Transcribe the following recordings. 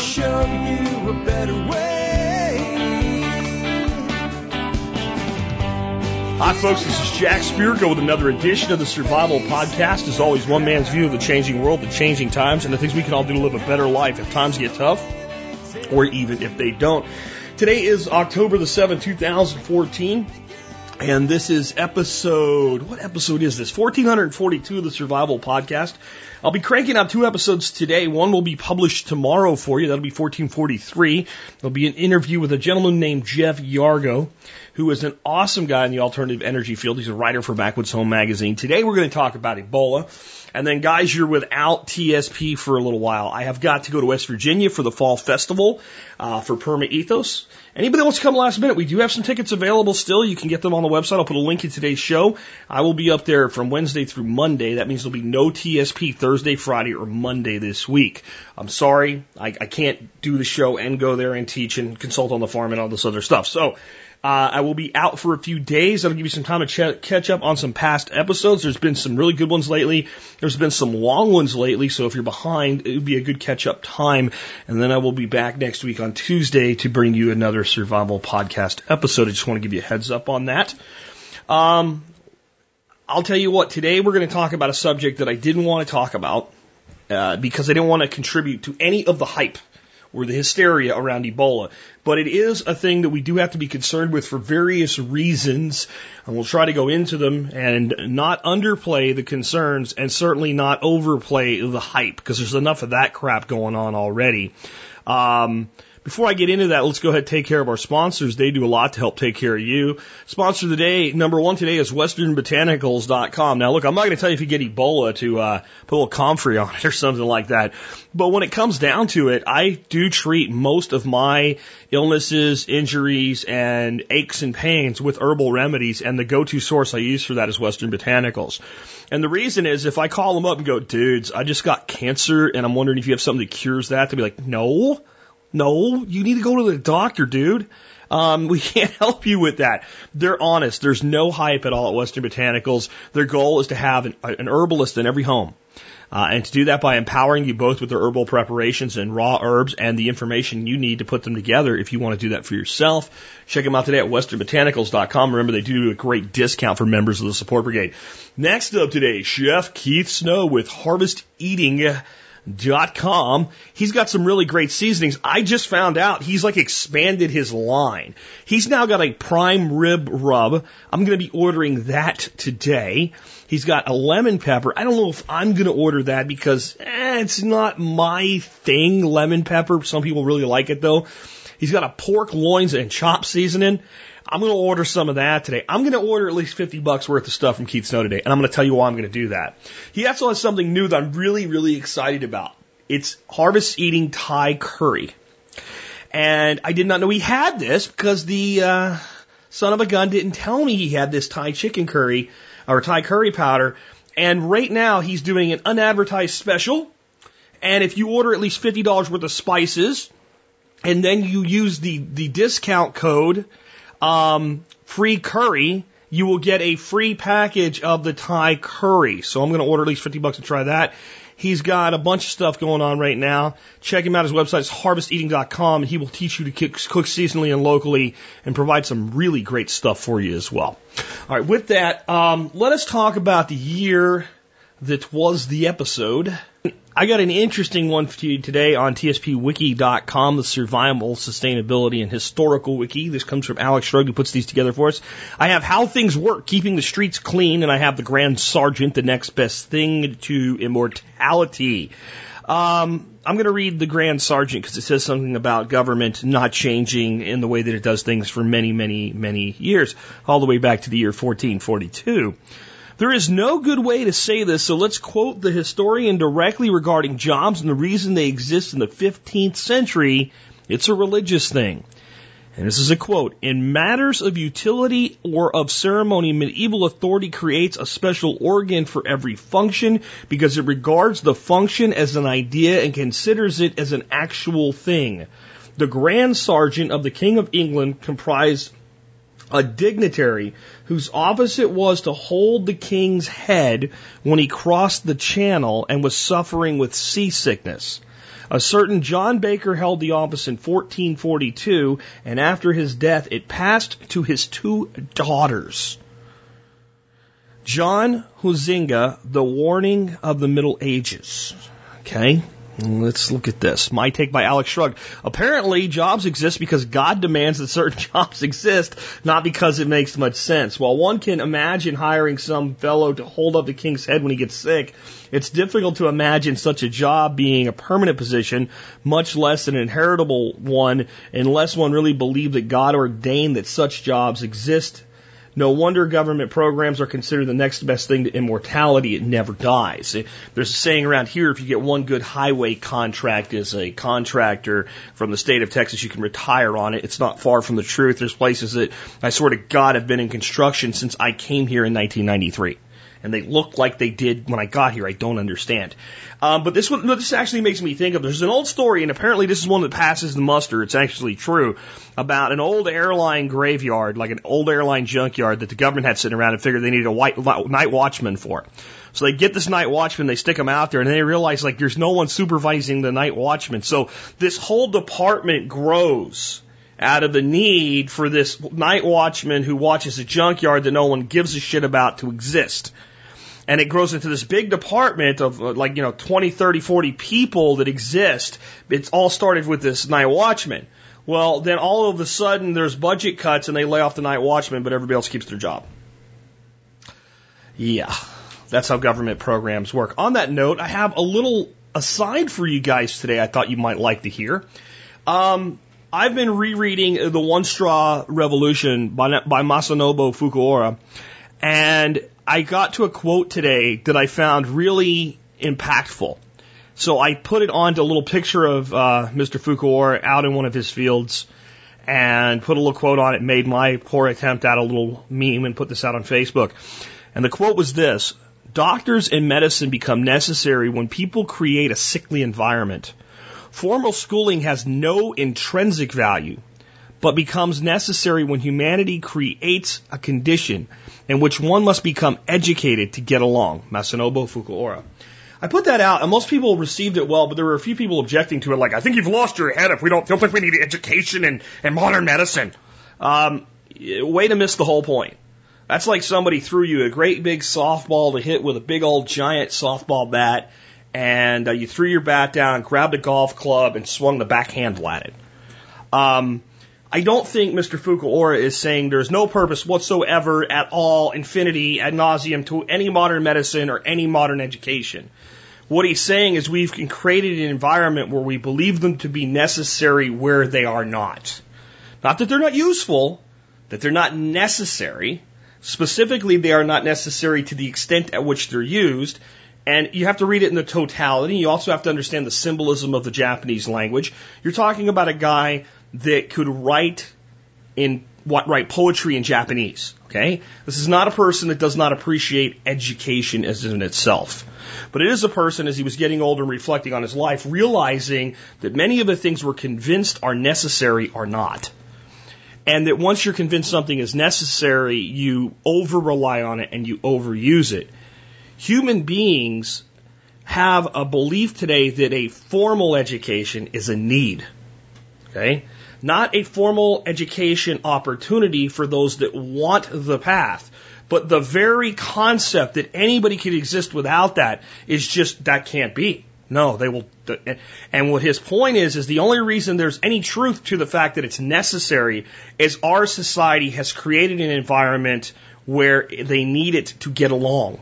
show you a better way. Hi, folks. This is Jack Spirko with another edition of the Survival Podcast. As always, one man's view of the changing world, the changing times, and the things we can all do to live a better life if times get tough or even if they don't. Today is October the 7th, 2014. And this is episode, what episode is this? 1442 of the Survival Podcast. I'll be cranking out two episodes today. One will be published tomorrow for you. That'll be 1443. There'll be an interview with a gentleman named Jeff Yago, who is an awesome guy in the alternative energy field. He's a writer for Backwoods Home Magazine. Today we're going to talk about Ebola. And then, guys, you're without TSP for a little while. I have got to go to West Virginia for the fall festival uh, for Perma Ethos. Anybody wants to come last minute? We do have some tickets available still. You can get them on the website. I'll put a link in today's show. I will be up there from Wednesday through Monday. That means there'll be no TSP Thursday, Friday, or Monday this week. I'm sorry, I, I can't do the show and go there and teach and consult on the farm and all this other stuff. So uh, I will be out for a few days. That'll give you some time to ch- catch up on some past episodes. There's been some really good ones lately. There's been some long ones lately. So if you're behind, it would be a good catch up time. And then I will be back next week on Tuesday to bring you another survival podcast episode. I just want to give you a heads up on that. Um, I'll tell you what, today we're going to talk about a subject that I didn't want to talk about uh, because I didn't want to contribute to any of the hype or the hysteria around Ebola. But it is a thing that we do have to be concerned with for various reasons, and we'll try to go into them and not underplay the concerns and certainly not overplay the hype because there's enough of that crap going on already. Um, before I get into that, let's go ahead and take care of our sponsors. They do a lot to help take care of you. Sponsor of the day, number one today is westernbotanicals.com. Now look, I'm not going to tell you if you get Ebola to uh, put a little comfrey on it or something like that. But when it comes down to it, I do treat most of my illnesses, injuries, and aches and pains with herbal remedies. And the go-to source I use for that is Western Botanicals. And the reason is if I call them up and go, dudes, I just got cancer and I'm wondering if you have something that cures that, they'll be like, no. No, you need to go to the doctor, dude. Um, we can't help you with that. They're honest. There's no hype at all at Western Botanicals. Their goal is to have an, an herbalist in every home. Uh, and to do that by empowering you both with their herbal preparations and raw herbs and the information you need to put them together if you want to do that for yourself. Check them out today at westernbotanicals.com. Remember, they do a great discount for members of the support brigade. Next up today, Chef Keith Snow with Harvest Eating dot com. He's got some really great seasonings. I just found out he's like expanded his line. He's now got a prime rib rub. I'm going to be ordering that today. He's got a lemon pepper. I don't know if I'm going to order that because eh, it's not my thing, lemon pepper. Some people really like it though. He's got a pork loins and chop seasoning. I'm going to order some of that today. I'm going to order at least 50 bucks worth of stuff from Keith Snow today, and I'm going to tell you why I'm going to do that. He also has something new that I'm really, really excited about. It's Harvest Eating Thai Curry. And I did not know he had this because the uh, son of a gun didn't tell me he had this Thai chicken curry or Thai curry powder. And right now he's doing an unadvertised special. And if you order at least $50 worth of spices, and then you use the, the discount code um, free curry, you will get a free package of the Thai curry. So I'm going to order at least 50 bucks to try that. He's got a bunch of stuff going on right now. Check him out. His website is harvesteating.com and he will teach you to cook seasonally and locally and provide some really great stuff for you as well. All right. With that, um, let us talk about the year that was the episode. I got an interesting one for you today on tspwiki.com, the survival, sustainability, and historical wiki. This comes from Alex Shrug, who puts these together for us. I have how things work, keeping the streets clean, and I have the Grand Serjeanty, the next best thing to immortality. Um, I'm going to read the Grand Serjeanty because it says something about government not changing in the way that it does things for many, many, many years, all the way back to the year 1442. There is no good way to say this, so let's quote the historian directly regarding jobs and the reason they exist in the 15th century. It's a religious thing. And this is a quote. In matters of utility or of ceremony, medieval authority creates a special organ for every function because it regards the function as an idea and considers it as an actual thing. The Grand Serjeanty of the King of England comprised a dignitary whose office it was to hold the king's head when he crossed the channel and was suffering with seasickness. A certain John Baker held the office in 1442, and after his death, it passed to his two daughters. John Huizinga, The Waning of the Middle Ages. Okay? Let's look at this. My take by Alex Shrugged. Apparently, jobs exist because God demands that certain jobs exist, not because it makes much sense. While one can imagine hiring some fellow to hold up the king's head when he gets sick, it's difficult to imagine such a job being a permanent position, much less an inheritable one, unless one really believed that God ordained that such jobs exist no wonder government programs are considered the next best thing to immortality. It never dies. There's a saying around here, if you get one good highway contract as a contractor from the state of Texas, you can retire on it. It's not far from the truth. There's places that I swear to God have been in construction since I came here in 1993 and they look like they did when I got here. I don't understand. Um, but this one, this actually makes me think of. There's an old story, and apparently this is one that passes the muster. It's actually true about an old airline graveyard, like an old airline junkyard that the government had sitting around and figured they needed a white, night watchman for. So they get this night watchman, they stick him out there, and they realize like there's no one supervising the night watchman. So this whole department grows out of the need for this night watchman who watches a junkyard that no one gives a shit about to exist and it grows into this big department of uh, like, you know, 20, 30, 40 people that exist. It's all started with this night watchman. Well, then all of a sudden there's budget cuts and they lay off the night watchman, but everybody else keeps their job. Yeah, that's how government programs work. On that note, I have a little aside for you guys today I thought you might like to hear. Um, I've been rereading The One Straw Revolution by, by Masanobu Fukuoka, and I got to a quote today that I found really impactful. So I put it onto a little picture of uh, Mr. Fukuoka out in one of his fields and put a little quote on it, made my poor attempt at a little meme and put this out on Facebook. And the quote was this Doctors and medicine become necessary when people create a sickly environment. Formal schooling has no intrinsic value, but becomes necessary when humanity creates a condition in which one must become educated to get along. Masanobu Fukuoka. I put that out, and most people received it well, but there were a few people objecting to it, like, I think you've lost your head if we don't, don't think we need education and, and modern medicine. Um, way to miss the whole point. That's like somebody threw you a great big softball to hit with a big old giant softball bat, and uh, you threw your bat down, grabbed a golf club, and swung the back handle at it. Um, I don't think Mr. Fukuoka is saying there's no purpose whatsoever at all, infinity, ad nauseum to any modern medicine or any modern education. What he's saying is we've created an environment where we believe them to be necessary where they are not. Not that they're not useful, that they're not necessary. Specifically, they are not necessary to the extent at which they're used. And you have to read it in the totality. You also have to understand the symbolism of the Japanese language. You're talking about a guy that could write in what write poetry in Japanese. Okay, this is not a person that does not appreciate education as in itself, but it is a person as he was getting older and reflecting on his life, realizing that many of the things we're convinced are necessary are not. And that once you're convinced something is necessary, you over rely on it and you overuse it. Human beings have a belief today that a formal education is a need. Okay? Not a formal education opportunity for those that want the path. But the very concept that anybody could exist without that is just, that can't be. No, they will. And what his point is, is the only reason there's any truth to the fact that it's necessary is our society has created an environment where they need it to get along.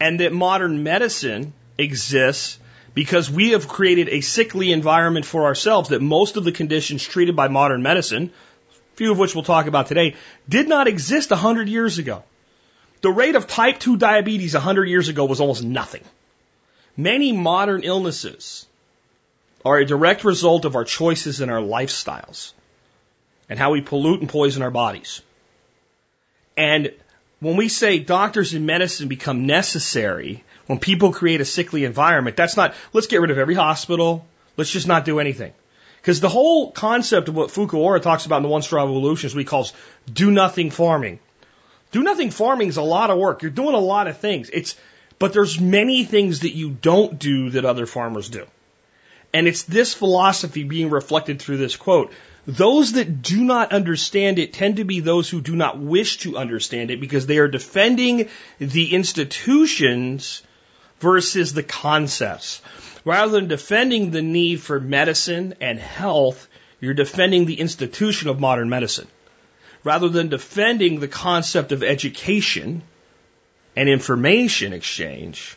And that modern medicine exists because we have created a sickly environment for ourselves that most of the conditions treated by modern medicine, few of which we'll talk about today, did not exist 100 years ago. The rate of type 2 diabetes 100 years ago was almost nothing. Many modern illnesses are a direct result of our choices and our lifestyles and how we pollute and poison our bodies. And when we say doctors and medicine become necessary, when people create a sickly environment, that's not, let's get rid of every hospital. Let's just not do anything. Because the whole concept of what Fukuoka talks about in the One Straw Revolution is what he calls do nothing farming. Do nothing farming is a lot of work. You're doing a lot of things. It's But there's many things that you don't do that other farmers do. And it's this philosophy being reflected through this quote. Those that do not understand it tend to be those who do not wish to understand it because they are defending the institutions versus the concepts. Rather than defending the need for medicine and health, you're defending the institution of modern medicine. Rather than defending the concept of education and information exchange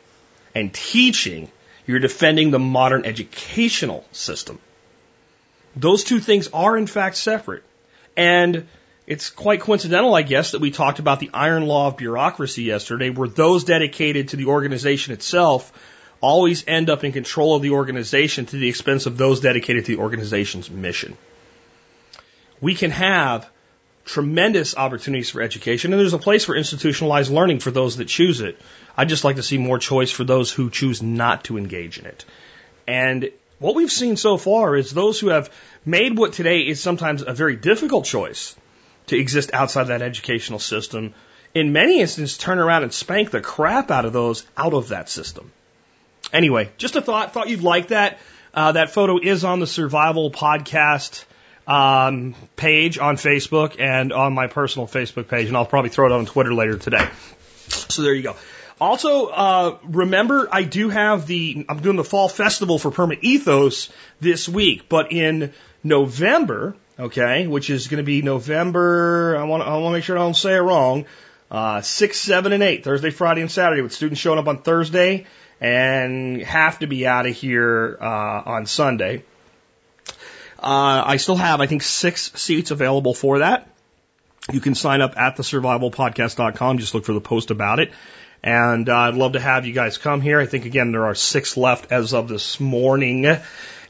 and teaching, you're defending the modern educational system. Those two things are in fact separate. And it's quite coincidental, I guess, that we talked about the iron law of bureaucracy yesterday, where those dedicated to the organization itself always end up in control of the organization to the expense of those dedicated to the organization's mission. We can have tremendous opportunities for education, and there's a place for institutionalized learning for those that choose it. I'd just like to see more choice for those who choose not to engage in it. And what we've seen so far is those who have made what today is sometimes a very difficult choice to exist outside that educational system, in many instances turn around and spank the crap out of those out of that system. Anyway, just a thought. Thought you'd like that. Uh, that photo is on the Survival Podcast um, page on Facebook and on my personal Facebook page, and I'll probably throw it on Twitter later today. So there you go. Also, uh, remember, I do have the, I'm doing the fall festival for Perma Ethos this week, but in November, okay, which is going to be November, I want, I want to make sure I don't say it wrong, uh, 6, 7, and 8, Thursday, Friday, and Saturday, with students showing up on Thursday and have to be out of here uh, on Sunday. Uh, I still have, I think, six seats available for that. You can sign up at thesurvivalpodcast.com. Just look for the post about it. And uh, I'd love to have you guys come here. I think, again, there are six left as of this morning.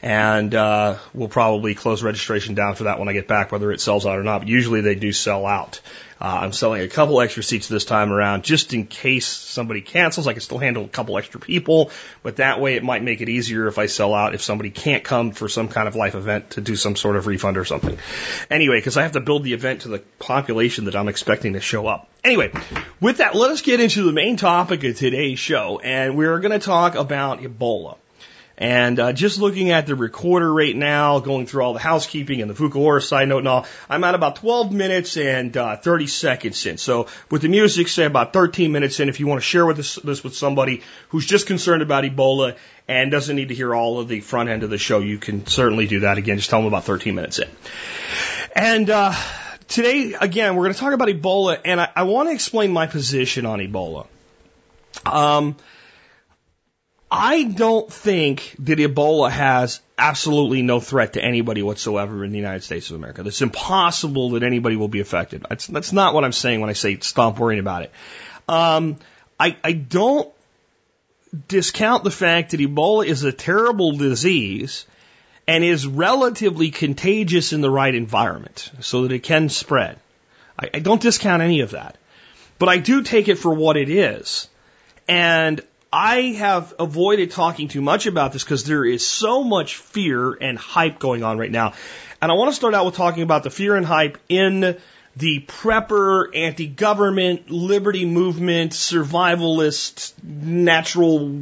And uh, we'll probably close registration down for that when I get back, whether it sells out or not. But usually they do sell out. Uh, I'm selling a couple extra seats this time around just in case somebody cancels. I can still handle a couple extra people, but that way it might make it easier if I sell out if somebody can't come for some kind of life event to do some sort of refund or something. Anyway, because I have to build the event to the population that I'm expecting to show up. Anyway, with that, let us get into the main topic of today's show, and we're going to talk about Ebola. And uh, just looking at the recorder right now, going through all the housekeeping and the Fukuoka side note and all, I'm at about 12 minutes and uh, 30 seconds in. So with the music, say about 13 minutes in. If you want to share with this, this with somebody who's just concerned about Ebola and doesn't need to hear all of the front end of the show, you can certainly do that again. Just tell them about 13 minutes in. And uh, today, again, we're going to talk about Ebola, and I, I want to explain my position on Ebola. Um, I don't think that Ebola has absolutely no threat to anybody whatsoever in the United States of America. It's impossible that anybody will be affected. That's, that's not what I'm saying when I say stop worrying about it. Um, I, I don't discount the fact that Ebola is a terrible disease and is relatively contagious in the right environment so that it can spread. I, I don't discount any of that. But I do take it for what it is. And I have avoided talking too much about this because there is so much fear and hype going on right now. And I want to start out with talking about the fear and hype in the prepper, anti-government, liberty movement, survivalist, natural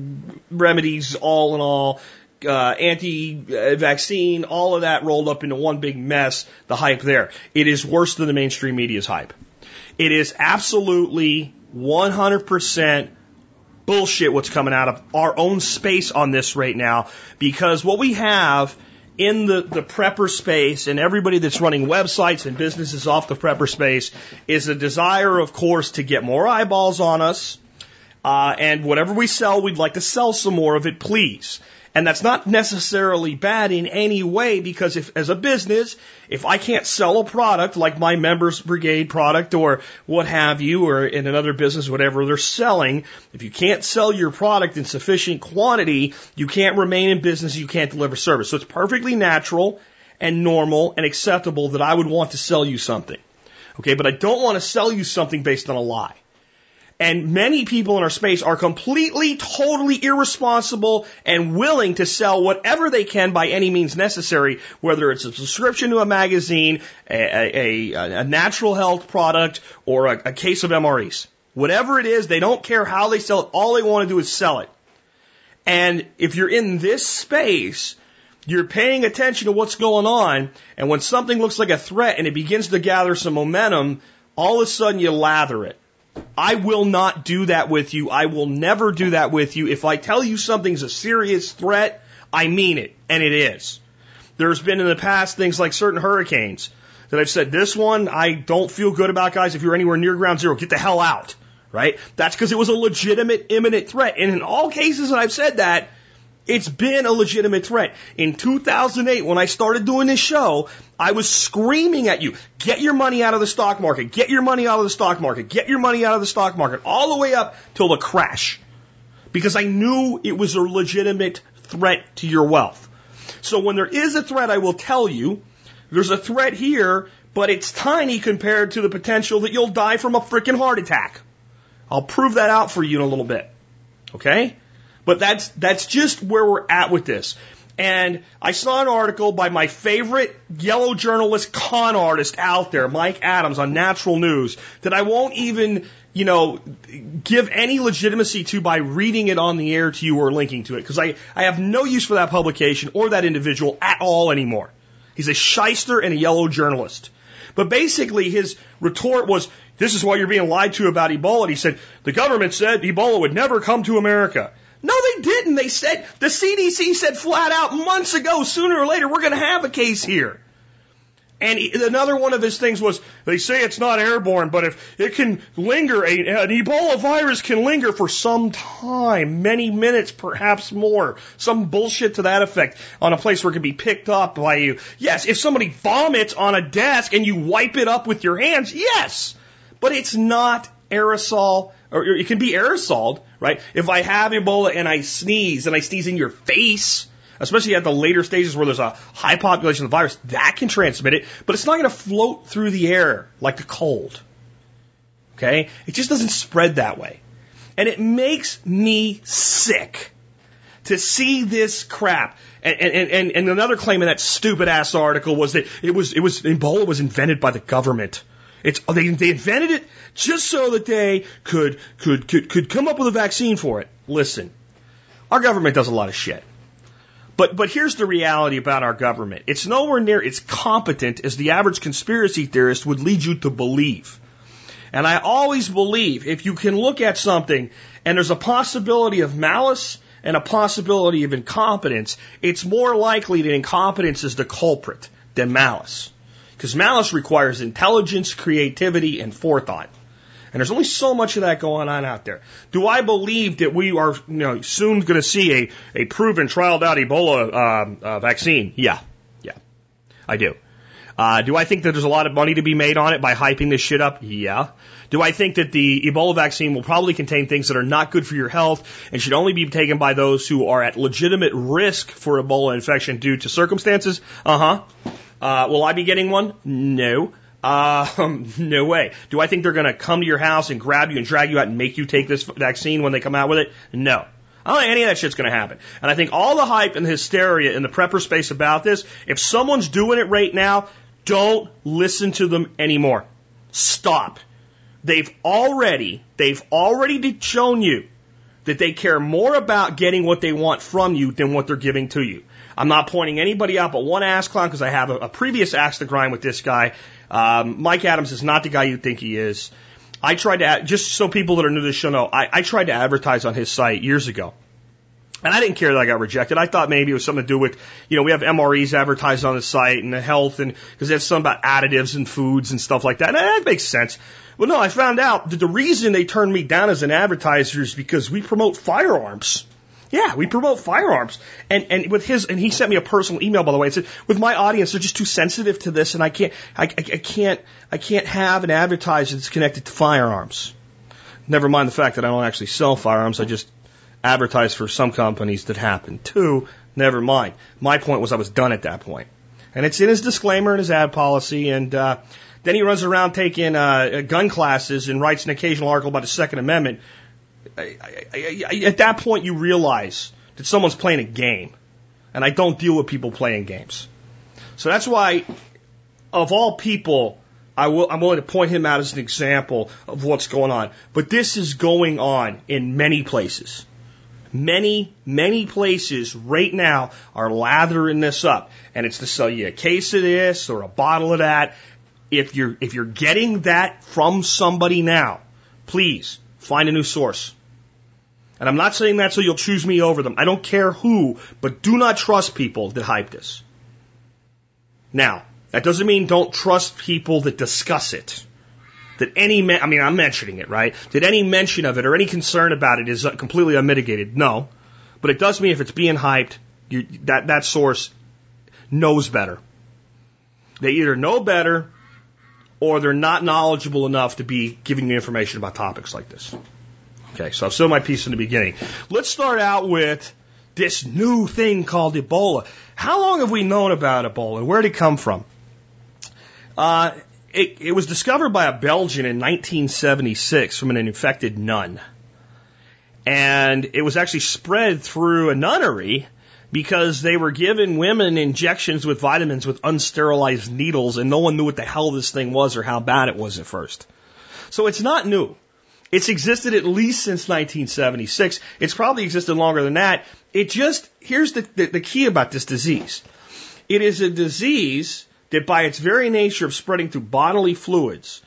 remedies, all in all, uh, anti-vaccine, all of that rolled up into one big mess, the hype there. It is worse than the mainstream media's hype. It is absolutely 100% bullshit what's coming out of our own space on this right now because what we have in the, the prepper space and everybody that's running websites and businesses off the prepper space is a desire, of course, to get more eyeballs on us. Uh, and whatever we sell, we'd like to sell some more of it, please. And that's not necessarily bad in any way because if, as a business, if I can't sell a product like my members brigade product or what have you, or in another business, whatever they're selling, if you can't sell your product in sufficient quantity, you can't remain in business, you can't deliver service. So it's perfectly natural and normal and acceptable that I would want to sell you something. Okay, but I don't want to sell you something based on a lie. And many people in our space are completely, totally irresponsible and willing to sell whatever they can by any means necessary, whether it's a subscription to a magazine, a, a, a natural health product, or a, a case of MREs. Whatever it is, they don't care how they sell it. All they want to do is sell it. And if you're in this space, you're paying attention to what's going on. And when something looks like a threat and it begins to gather some momentum, all of a sudden you lather it. I will not do that with you. I will never do that with you. If I tell you something's a serious threat, I mean it. And it is. There's been in the past things like certain hurricanes that I've said, this one I don't feel good about, guys. If you're anywhere near ground zero, get the hell out. Right? That's because it was a legitimate, imminent threat. And in all cases that I've said that, it's been a legitimate threat. In 2008, when I started doing this show, I was screaming at you, get your money out of the stock market, get your money out of the stock market, get your money out of the stock market, all the way up till the crash. Because I knew it was a legitimate threat to your wealth. So when there is a threat, I will tell you, there's a threat here, but it's tiny compared to the potential that you'll die from a freaking heart attack. I'll prove that out for you in a little bit. Okay? But that's, that's just where we're at with this. And I saw an article by my favorite yellow journalist con artist out there, Mike Adams on Natural News, that I won't even, you know, give any legitimacy to by reading it on the air to you or linking to it. Because I, I have no use for that publication or that individual at all anymore. He's a shyster and a yellow journalist. But basically his retort was, this is why you're being lied to about Ebola. And he said, the government said Ebola would never come to America. No, they didn't. They said, the CDC said flat out months ago, sooner or later, we're going to have a case here. And another one of his things was, they say it's not airborne, but if it can linger, an Ebola virus can linger for some time, many minutes, perhaps more. Some bullshit to that effect on a place where it can be picked up by you. Yes, if somebody vomits on a desk and you wipe it up with your hands, yes. But it's not aerosol, or it can be aerosoled, right? If I have Ebola and I sneeze and I sneeze in your face, especially at the later stages where there's a high population of the virus, that can transmit it, but it's not going to float through the air like the cold. Okay? It just doesn't spread that way. And it makes me sick to see this crap. And, and, and, and another claim in that stupid ass article was that it was, it was, Ebola was invented by the government. It's, they, they invented it just so that they could, could, could, could come up with a vaccine for it. Listen, our government does a lot of shit. But, but here's the reality about our government. It's nowhere near as competent as the average conspiracy theorist would lead you to believe. And I always believe if you can look at something and there's a possibility of malice and a possibility of incompetence, it's more likely that incompetence is the culprit than malice. Because malice requires intelligence, creativity, and forethought. And there's only so much of that going on out there. Do I believe that we are you know, soon going to see a, a proven, trialed out Ebola uh, uh, vaccine? Yeah. Yeah. I do. Uh, do I think that there's a lot of money to be made on it by hyping this shit up? Yeah. Do I think that the Ebola vaccine will probably contain things that are not good for your health and should only be taken by those who are at legitimate risk for Ebola infection due to circumstances? Uh-huh. Uh, will I be getting one? No. Um, no way. Do I think they're going to come to your house and grab you and drag you out and make you take this vaccine when they come out with it? No. I don't think any of that shit's going to happen. And I think all the hype and the hysteria in the prepper space about this, if someone's doing it right now, don't listen to them anymore. Stop. They've already, they've already shown you that they care more about getting what they want from you than what they're giving to you. I'm not pointing anybody out but one ass clown because I have a, a previous ass to grind with this guy um, Mike Adams is not the guy you think he is. I tried to, just so people that are new to the show know, I, I tried to advertise on his site years ago. And I didn't care that I got rejected. I thought maybe it was something to do with, you know, we have MREs advertised on the site and the health and, because there's something about additives and foods and stuff like that. And that makes sense. Well, no, I found out that the reason they turned me down as an advertiser is because we promote firearms. Yeah, we promote firearms. And and with his and he sent me a personal email by the way. It said, with my audience, they're just too sensitive to this, and I can't I, I, I can't I can't have an advertiser that's connected to firearms. Never mind the fact that I don't actually sell firearms. I just advertise for some companies that happen to. Never mind. My point was I was done at that point. point, and it's in his disclaimer and his ad policy. And uh, then he runs around taking uh, gun classes and writes an occasional article about the Second Amendment I, I, I, at that point you realize that someone's playing a game. And I don't deal with people playing games. So that's why, of all people, I will, I'm willing to point him out as an example of what's going on. But this is going on in many places. Many, many places right now are lathering this up. And it's to sell you a case of this or a bottle of that. If you're, if you're getting that from somebody now, please find a new source. And I'm not saying that so you'll choose me over them. I don't care who, but do not trust people that hype this. Now, that doesn't mean don't trust people that discuss it. That any, I mean, I'm mentioning it, right? That any mention of it or any concern about it is completely unmitigated. No. But it does mean if it's being hyped, you, that, that source knows better. They either know better or they're not knowledgeable enough to be giving you information about topics like this. Okay, so I've said my piece in the beginning. Let's start out with this new thing called Ebola. How long have we known about Ebola? Where did it come from? Uh, it, it was discovered by a Belgian in 1976 from an infected nun. And it was actually spread through a nunnery because they were giving women injections with vitamins with unsterilized needles and no one knew what the hell this thing was or how bad it was at first. So it's not new. It's existed at least since 1976. It's probably existed longer than that. It just, here's the, the, the key about this disease. It is a disease that by its very nature of spreading through bodily fluids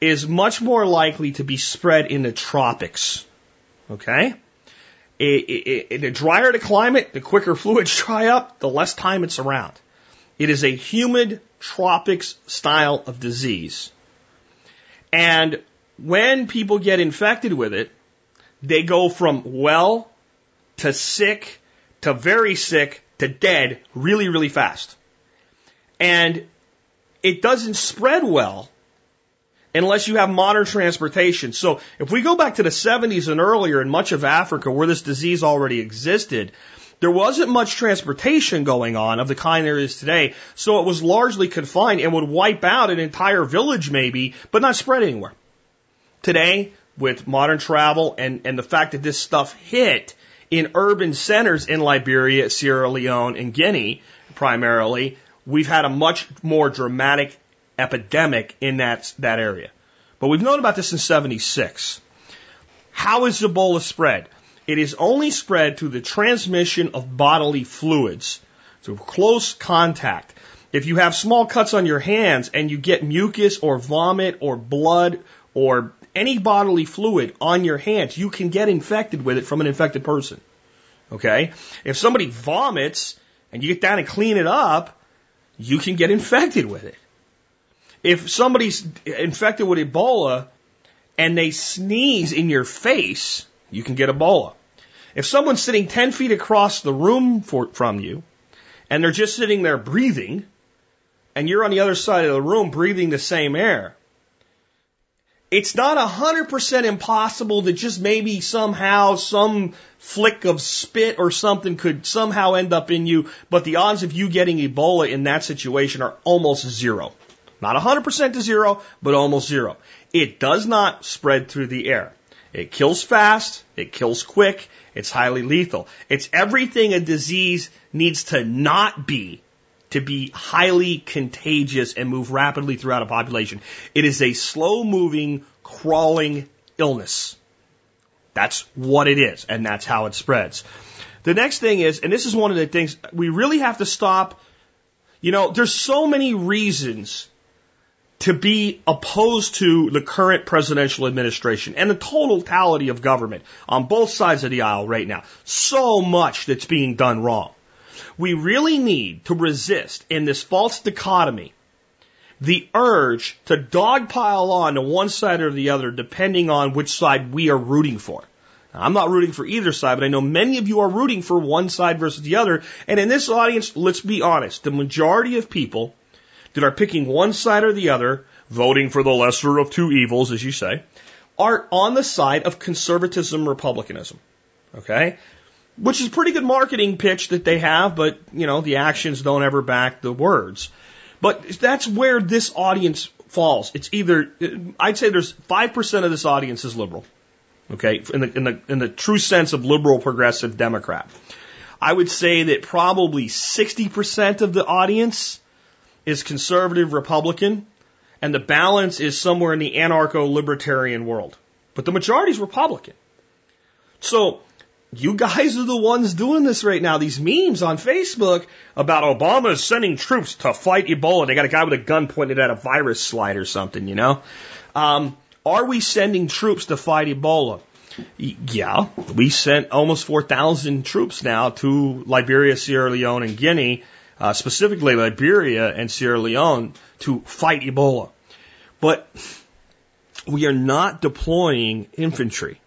is much more likely to be spread in the tropics. Okay? It, it, it, the drier the climate, the quicker fluids dry up, the less time it's around. It is a humid tropics style of disease. And when people get infected with it, they go from well to sick to very sick to dead really, really fast. And it doesn't spread well unless you have modern transportation. So if we go back to the 70s and earlier in much of Africa where this disease already existed, there wasn't much transportation going on of the kind there is today. So it was largely confined and would wipe out an entire village maybe, but not spread anywhere. Today, with modern travel and, and the fact that this stuff hit in urban centers in Liberia, Sierra Leone, and Guinea primarily, we've had a much more dramatic epidemic in that, that area. But we've known about this since 76. How is Ebola spread? It is only spread through the transmission of bodily fluids, through close contact. If you have small cuts on your hands and you get mucus or vomit or blood or any bodily fluid on your hands, you can get infected with it from an infected person. Okay? If somebody vomits and you get down and clean it up, you can get infected with it. If somebody's infected with Ebola and they sneeze in your face, you can get Ebola. If someone's sitting 10 feet across the room for, from you and they're just sitting there breathing and you're on the other side of the room breathing the same air, it's not a hundred percent impossible that just maybe somehow some flick of spit or something could somehow end up in you, but the odds of you getting Ebola in that situation are almost zero. Not a hundred percent to zero, but almost zero. It does not spread through the air. It kills fast, it kills quick, it's highly lethal. It's everything a disease needs to not be to be highly contagious and move rapidly throughout a population. It is a slow moving, crawling illness. That's what it is, and that's how it spreads. The next thing is, and this is one of the things we really have to stop. You know, there's so many reasons to be opposed to the current presidential administration and the totality of government on both sides of the aisle right now. So much that's being done wrong. We really need to resist in this false dichotomy the urge to dogpile on to one side or the other depending on which side we are rooting for. Now, I'm not rooting for either side, but I know many of you are rooting for one side versus the other. And in this audience, let's be honest, the majority of people that are picking one side or the other, voting for the lesser of two evils, as you say, are on the side of conservatism, republicanism. Okay? Which is pretty good marketing pitch that they have, but you know, the actions don't ever back the words. But that's where this audience falls. It's either, I'd say there's 5% of this audience is liberal. Okay. In the, in the, in the true sense of liberal progressive Democrat. I would say that probably 60% of the audience is conservative Republican and the balance is somewhere in the anarcho libertarian world. But the majority is Republican. So you guys are the ones doing this right now. These memes on Facebook about Obama is sending troops to fight Ebola. They got a guy with a gun pointed at a virus slide or something, you know? Um, are we sending troops to fight Ebola? Yeah, we sent almost 4,000 troops now to Liberia, Sierra Leone, and Guinea, uh, specifically Liberia and Sierra Leone, to fight Ebola. But we are not deploying infantry.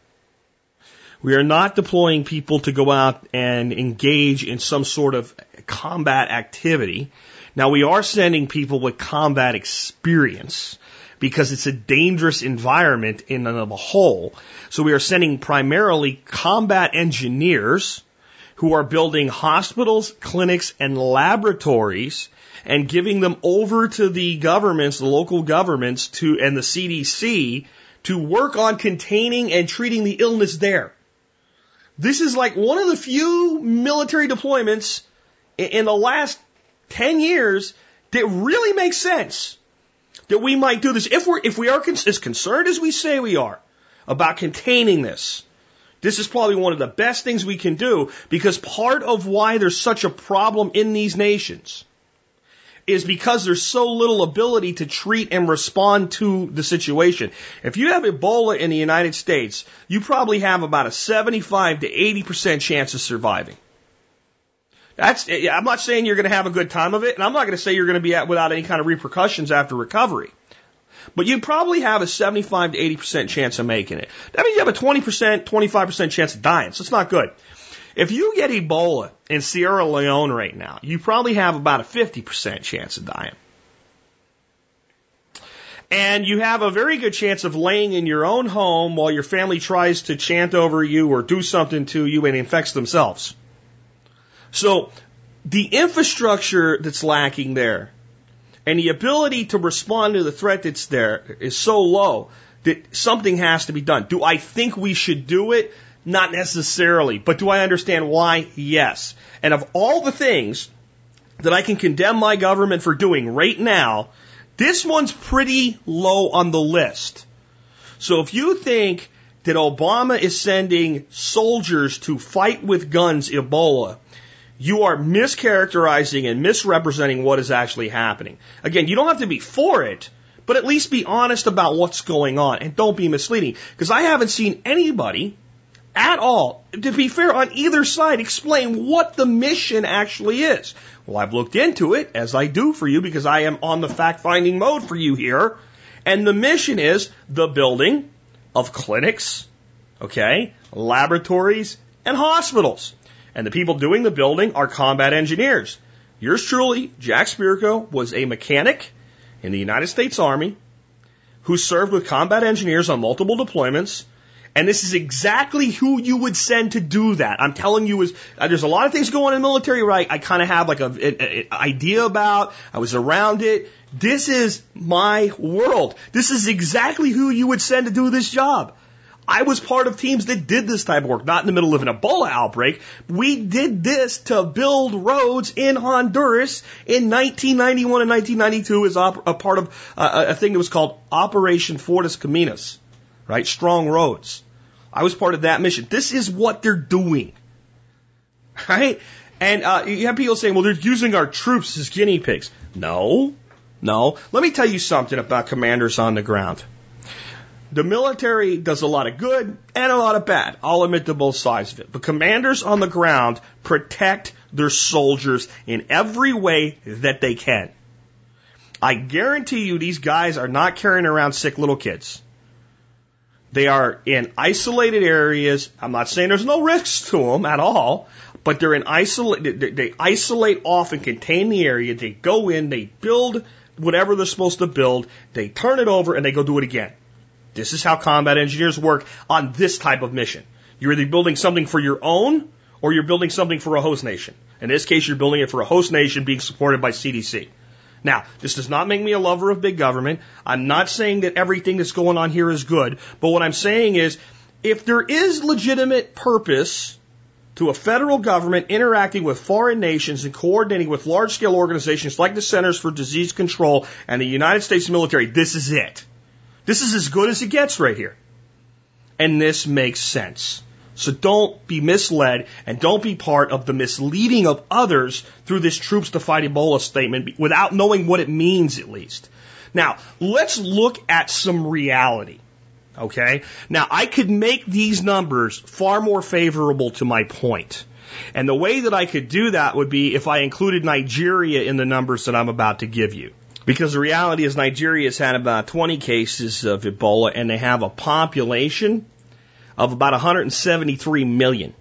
We are not deploying people to go out and engage in some sort of combat activity. Now we are sending people with combat experience because it's a dangerous environment in and of a whole. So we are sending primarily combat engineers who are building hospitals, clinics, and laboratories and giving them over to the governments, the local governments to, and the CDC to work on containing and treating the illness there. This is like one of the few military deployments in the last 10 years that really makes sense that we might do this. If we're, if we are as concerned as we say we are about containing this, this is probably one of the best things we can do because part of why there's such a problem in these nations is because there's so little ability to treat and respond to the situation. If you have Ebola in the United States, you probably have about a 75 to 80% chance of surviving. That's, I'm not saying you're going to have a good time of it, and I'm not going to say you're going to be at without any kind of repercussions after recovery. But you probably have a 75 to 80% chance of making it. That means you have a 20%, 25% chance of dying, so it's not good. If you get Ebola in Sierra Leone right now, you probably have about a 50% chance of dying. And you have a very good chance of laying in your own home while your family tries to chant over you or do something to you and infects themselves. So the infrastructure that's lacking there and the ability to respond to the threat that's there is so low that something has to be done. Do I think we should do it? Not necessarily. But do I understand why? Yes. And of all the things that I can condemn my government for doing right now, this one's pretty low on the list. So if you think that Obama is sending soldiers to fight with guns Ebola, you are mischaracterizing and misrepresenting what is actually happening. Again, you don't have to be for it, but at least be honest about what's going on and don't be misleading. Because I haven't seen anybody at all, to be fair, on either side, explain what the mission actually is. Well, I've looked into it, as I do for you, because I am on the fact finding mode for you here. And the mission is the building of clinics, okay, laboratories, and hospitals. And the people doing the building are combat engineers. Yours truly, Jack Spirko, was a mechanic in the United States Army who served with combat engineers on multiple deployments and this is exactly who you would send to do that. I'm telling you, is uh, there's a lot of things going on in the military right? I kind of have like a, a, a idea about. I was around it. This is my world. This is exactly who you would send to do this job. I was part of teams that did this type of work, not in the middle of an Ebola outbreak. We did this to build roads in Honduras in 1991 and 1992 as a part of uh, a thing that was called Operation Fuertes Caminos, right? Strong roads. I was part of that mission. This is what they're doing. Right? And uh, you have people saying, well, they're using our troops as guinea pigs. No, no. Let me tell you something about commanders on the ground. The military does a lot of good and a lot of bad. I'll admit to both sides of it. But commanders on the ground protect their soldiers in every way that they can. I guarantee you these guys are not carrying around sick little kids. They are in isolated areas. I'm not saying there's no risks to them at all, but they're in isolate. They isolate off and contain the area. They go in, they build whatever they're supposed to build, they turn it over, and they go do it again. This is how combat engineers work on this type of mission. You're either building something for your own, or you're building something for a host nation. In this case, you're building it for a host nation being supported by CDC. Now, this does not make me a lover of big government. I'm not saying that everything that's going on here is good, but what I'm saying is if there is legitimate purpose to a federal government interacting with foreign nations and coordinating with large scale organizations like the Centers for Disease Control and the United States military. This is it. This is as good as it gets right here. And this makes sense. So don't be misled and don't be part of the misleading of others through this troops to fight Ebola statement without knowing what it means at least. Now, let's look at some reality. Okay? Now, I could make these numbers far more favorable to my point. And the way that I could do that would be if I included Nigeria in the numbers that I'm about to give you. Because the reality is Nigeria has had about 20 cases of Ebola and they have a population of about 173 million.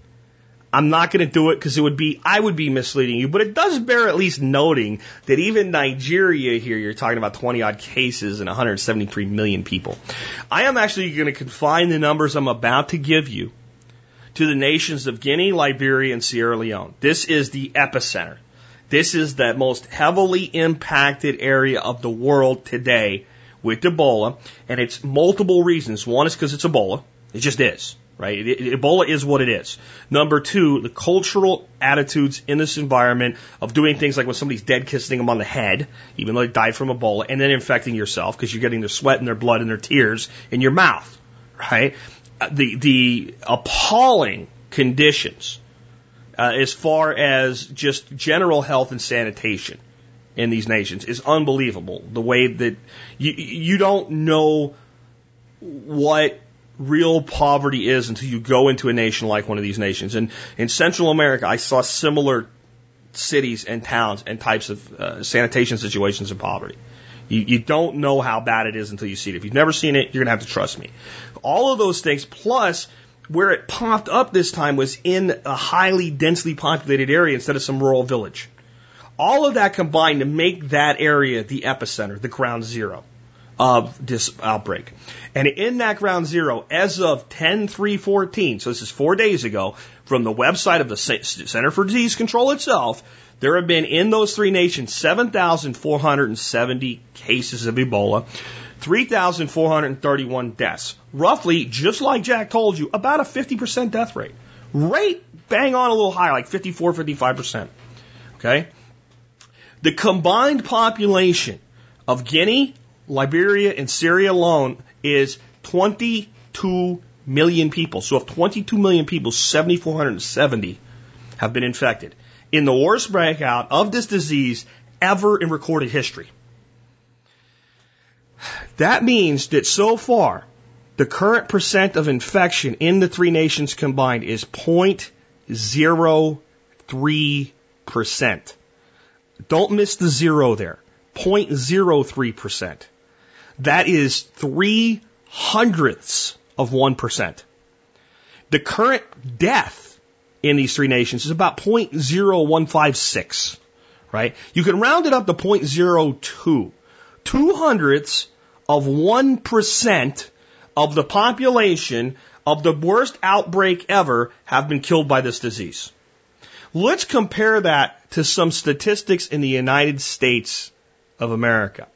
I'm not going to do it because it would be, I would be misleading you, but it does bear at least noting that even Nigeria here, you're talking about 20 odd cases and 173 million people. I am actually going to confine the numbers I'm about to give you to the nations of Guinea, Liberia, and Sierra Leone. This is the epicenter. This is the most heavily impacted area of the world today with Ebola, and it's multiple reasons. One is because it's Ebola. It just is right? Ebola is what it is. Number two, the cultural attitudes in this environment of doing things like when somebody's dead, kissing them on the head, even though they died from Ebola, and then infecting yourself because you're getting their sweat and their blood and their tears in your mouth, right? Uh, the the appalling conditions uh, as far as just general health and sanitation in these nations is unbelievable. The way that you you don't know what real poverty is until you go into a nation like one of these nations. And in Central America, I saw similar cities and towns and types of uh, sanitation situations in poverty. You, you don't know how bad it is until you see it. If you've never seen it, you're going to have to trust me. All of those things, plus where it popped up this time was in a highly densely populated area instead of some rural village. All of that combined to make that area the epicenter, the ground zero of this outbreak. And in that ground zero, as of 10 3 14, so this is four days ago, from the website of the Center for Disease Control itself, there have been in those three nations 7,470 cases of Ebola, 3,431 deaths. Roughly, just like Jack told you, about a 50% death rate. Rate bang on a little higher, like 54, 55%. Okay? The combined population of Guinea, Liberia and Sierra Leone is 22 million people. So of 22 million people, 7,470 have been infected in the worst breakout of this disease ever in recorded history. That means that so far, the current percent of infection in the three nations combined is 0.03%. Don't miss the zero there. 0.03%. That is three hundredths of 1%. The current death in these three nations is about 0.0156, right? You can round it up to 0.02. Two hundredths of 1% of the population of the worst outbreak ever have been killed by this disease. Let's compare that to some statistics in the United States of America.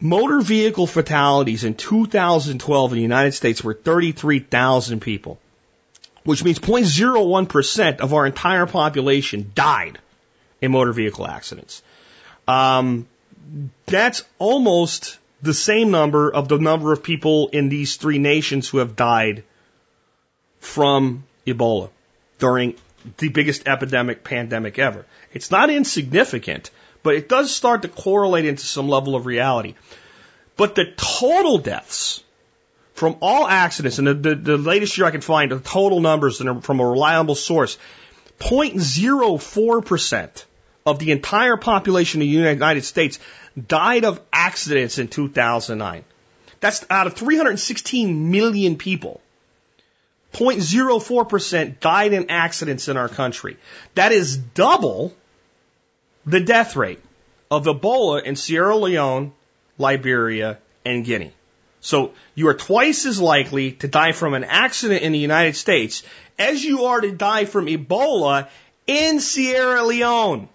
Motor vehicle fatalities in 2012 in the United States were 33,000 people, which means 0.01% of our entire population died in motor vehicle accidents. Um, that's almost the same number of the number of people in these three nations who have died from Ebola during the biggest epidemic pandemic ever. It's not insignificant, but it does start to correlate into some level of reality. But the total deaths from all accidents, and the, the, the latest year I can find, the total numbers from a reliable source, 0.04% of the entire population of the United States died of accidents in 2009. That's out of 316 million people. 0.04% died in accidents in our country. That is double the death rate of Ebola in Sierra Leone, Liberia, and Guinea. So you are twice as likely to die from an accident in the United States as you are to die from Ebola in Sierra Leone.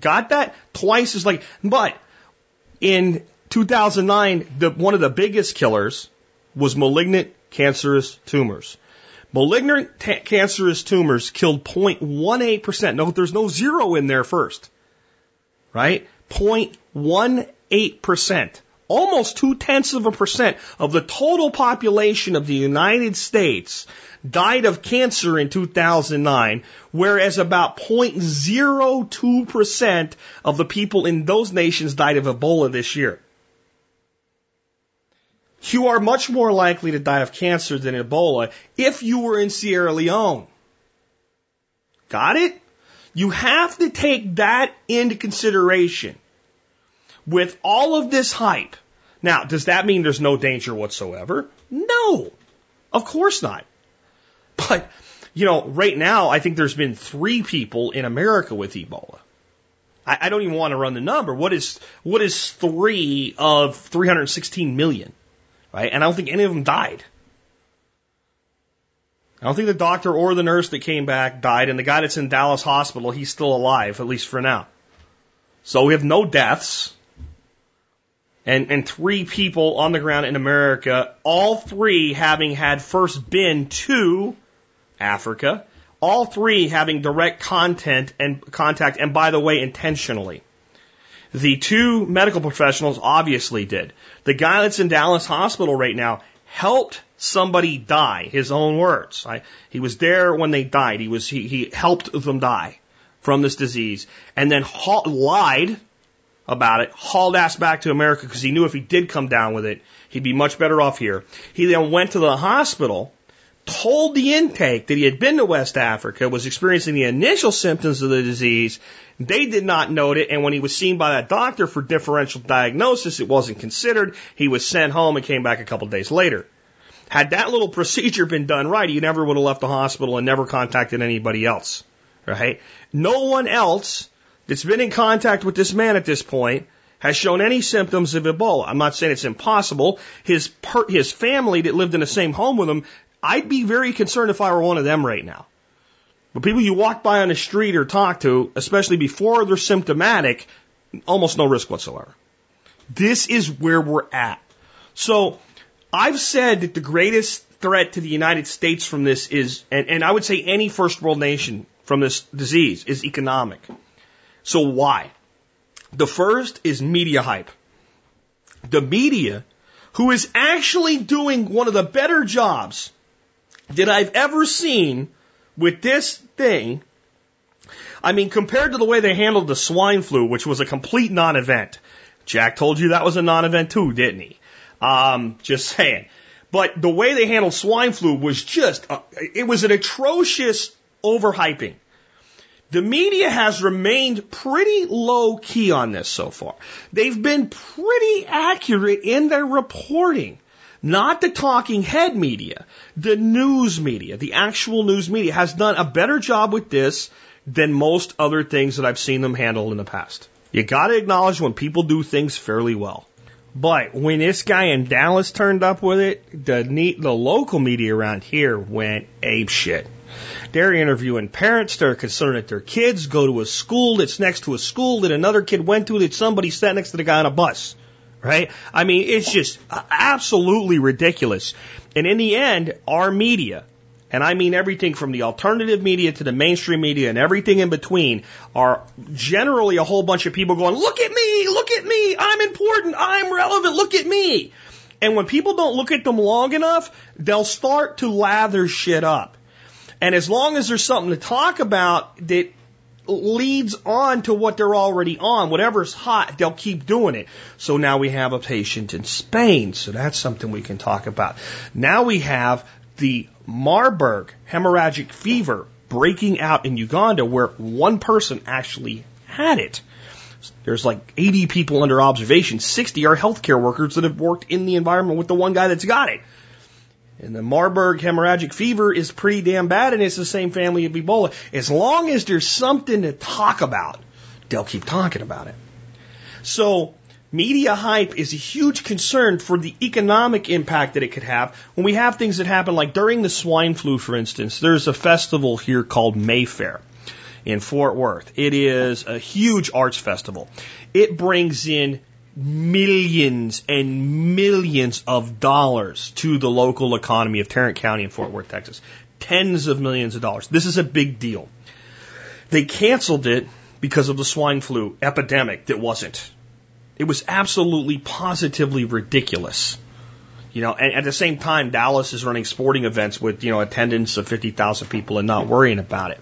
Got that? Twice as likely. But in 2009, the, one of the biggest killers was malignant cancerous tumors. Malignant ta- cancerous tumors killed 0.18%. No, there's no zero in there first. Right? 0.18%. Almost two tenths of a percent of the total population of the United States died of cancer in 2009, whereas about 0.02% of the people in those nations died of Ebola this year. You are much more likely to die of cancer than Ebola if you were in Sierra Leone. Got it? You have to take that into consideration with all of this hype. Now, does that mean there's no danger whatsoever? No, of course not. But, you know, right now, I think there's been three people in America with Ebola. I, don't even want to run the number. What is, what is three of 316 million? Right? And I don't think any of them died. I don't think the doctor or the nurse that came back died, and the guy that's in Dallas hospital, he's still alive, at least for now. So we have no deaths. And, and three people on the ground in America, all three having had first been to Africa, all three having direct content and contact, and by the way, intentionally. The two medical professionals obviously did. The guy that's in Dallas Hospital right now helped somebody die. His own words. I, he was there when they died. He was he, he helped them die from this disease, and then ha- lied about it, hauled ass back to America because he knew if he did come down with it, he'd be much better off here. He then went to the hospital told the intake that he had been to West Africa, was experiencing the initial symptoms of the disease. They did not note it, and when he was seen by that doctor for differential diagnosis, it wasn't considered. He was sent home and came back a couple days later. Had that little procedure been done right, he never would have left the hospital and never contacted anybody else. Right? No one else that's been in contact with this man at this point has shown any symptoms of Ebola. I'm not saying it's impossible. His per, his family that lived in the same home with him I'd be very concerned if I were one of them right now. But people you walk by on the street or talk to, especially before they're symptomatic, almost no risk whatsoever. This is where we're at. So I've said that the greatest threat to the United States from this is, and, and I would say any first world nation from this disease is economic. So why? The first is media hype. The media, who is actually doing one of the better jobs that I've ever seen with this thing. I mean, compared to the way they handled the swine flu, which was a complete non-event. Jack told you that was a non-event too, didn't he? Um, just saying. But the way they handled swine flu was just, uh, it was an atrocious overhyping. The media has remained pretty low key on this so far. They've been pretty accurate in their reporting. Not the talking head media, the news media, the actual news media has done a better job with this than most other things that I've seen them handle in the past. You gotta acknowledge when people do things fairly well. But when this guy in Dallas turned up with it, the neat, the local media around here went ape shit. They're interviewing parents. They're concerned that their kids go to a school that's next to a school that another kid went to that somebody sat next to the guy on a bus right? I mean, it's just absolutely ridiculous. And in the end, our media, and I mean everything from the alternative media to the mainstream media and everything in between, are generally a whole bunch of people going, look at me, look at me, I'm important, I'm relevant, look at me. And when people don't look at them long enough, they'll start to lather shit up. And as long as there's something to talk about that leads on to what they're already on. Whatever's hot, they'll keep doing it. So now we have a patient in Spain. So that's something we can talk about. Now we have the Marburg hemorrhagic fever breaking out in Uganda where one person actually had it. There's like 80 people under observation. 60 are healthcare workers that have worked in the environment with the one guy that's got it. And the Marburg hemorrhagic fever is pretty damn bad, and it's the same family of Ebola. As long as there's something to talk about, they'll keep talking about it. So, media hype is a huge concern for the economic impact that it could have when we have things that happen like during the swine flu, for instance. There's a festival here called Mayfest in Fort Worth. It is a huge arts festival. It brings in millions and millions of dollars to the local economy of Tarrant County in Fort Worth, Texas. tens of millions of dollars. This is a big deal. They canceled it because of the swine flu epidemic that wasn't. It was absolutely positively ridiculous. You know, and at the same time, Dallas is running sporting events with, you know, attendance of 50,000 people and not worrying about it.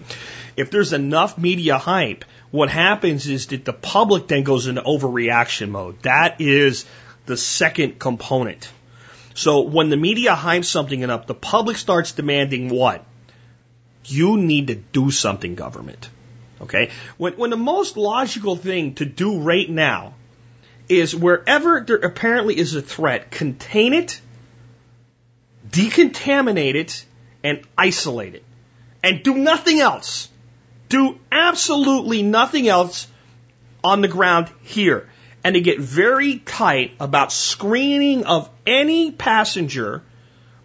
If there's enough media hype, what happens is that the public then goes into overreaction mode. That is the second component. So when the media hypes something up, the public starts demanding what? You need to do something, government. Okay? When, when the most logical thing to do right now is wherever there apparently is a threat, contain it, decontaminate it, and isolate it. And do nothing else. Do absolutely nothing else on the ground here. And to get very tight about screening of any passenger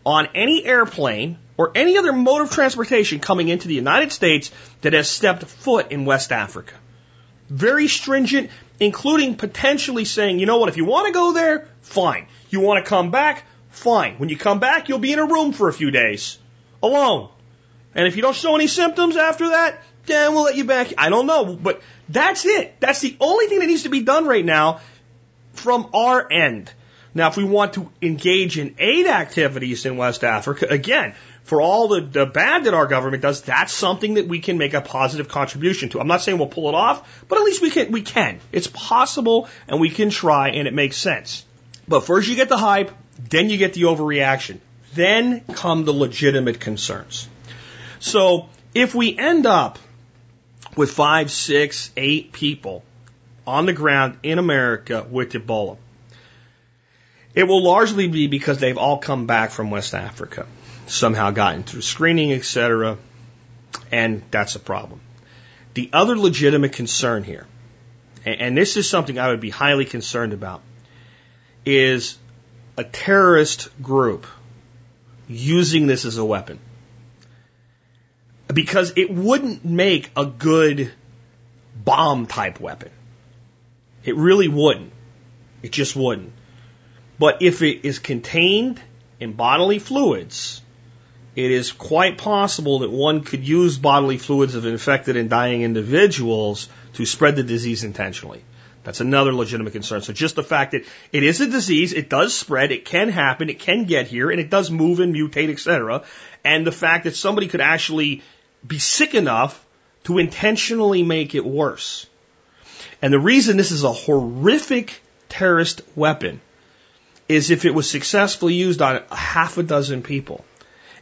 on any airplane or any other mode of transportation coming into the United States that has stepped foot in West Africa. Very stringent, including potentially saying, you know what, if you want to go there, fine. You want to come back, fine. When you come back, you'll be in a room for a few days, alone. And if you don't show any symptoms after that, then we'll let you back. I don't know, but that's it. That's the only thing that needs to be done right now from our end. Now, if we want to engage in aid activities in West Africa, again, for all the, the bad that our government does, that's something that we can make a positive contribution to. I'm not saying we'll pull it off, but at least we can, we can. It's possible and we can try and it makes sense. But first you get the hype, then you get the overreaction. Then come the legitimate concerns. So if we end up with five, six, eight people on the ground in America with Ebola, it will largely be because they've all come back from West Africa somehow gotten through screening, etc., and that's a problem. The other legitimate concern here, and this is something I would be highly concerned about, is a terrorist group using this as a weapon. Because it wouldn't make a good bomb type weapon. It really wouldn't. It just wouldn't. But if it is contained in bodily fluids, it is quite possible that one could use bodily fluids of infected and dying individuals to spread the disease intentionally. That's another legitimate concern. So just the fact that it is a disease, it does spread, it can happen, it can get here, and it does move and mutate, etc. And the fact that somebody could actually be sick enough to intentionally make it worse. And the reason this is a horrific terrorist weapon is if it was successfully used on half a dozen people.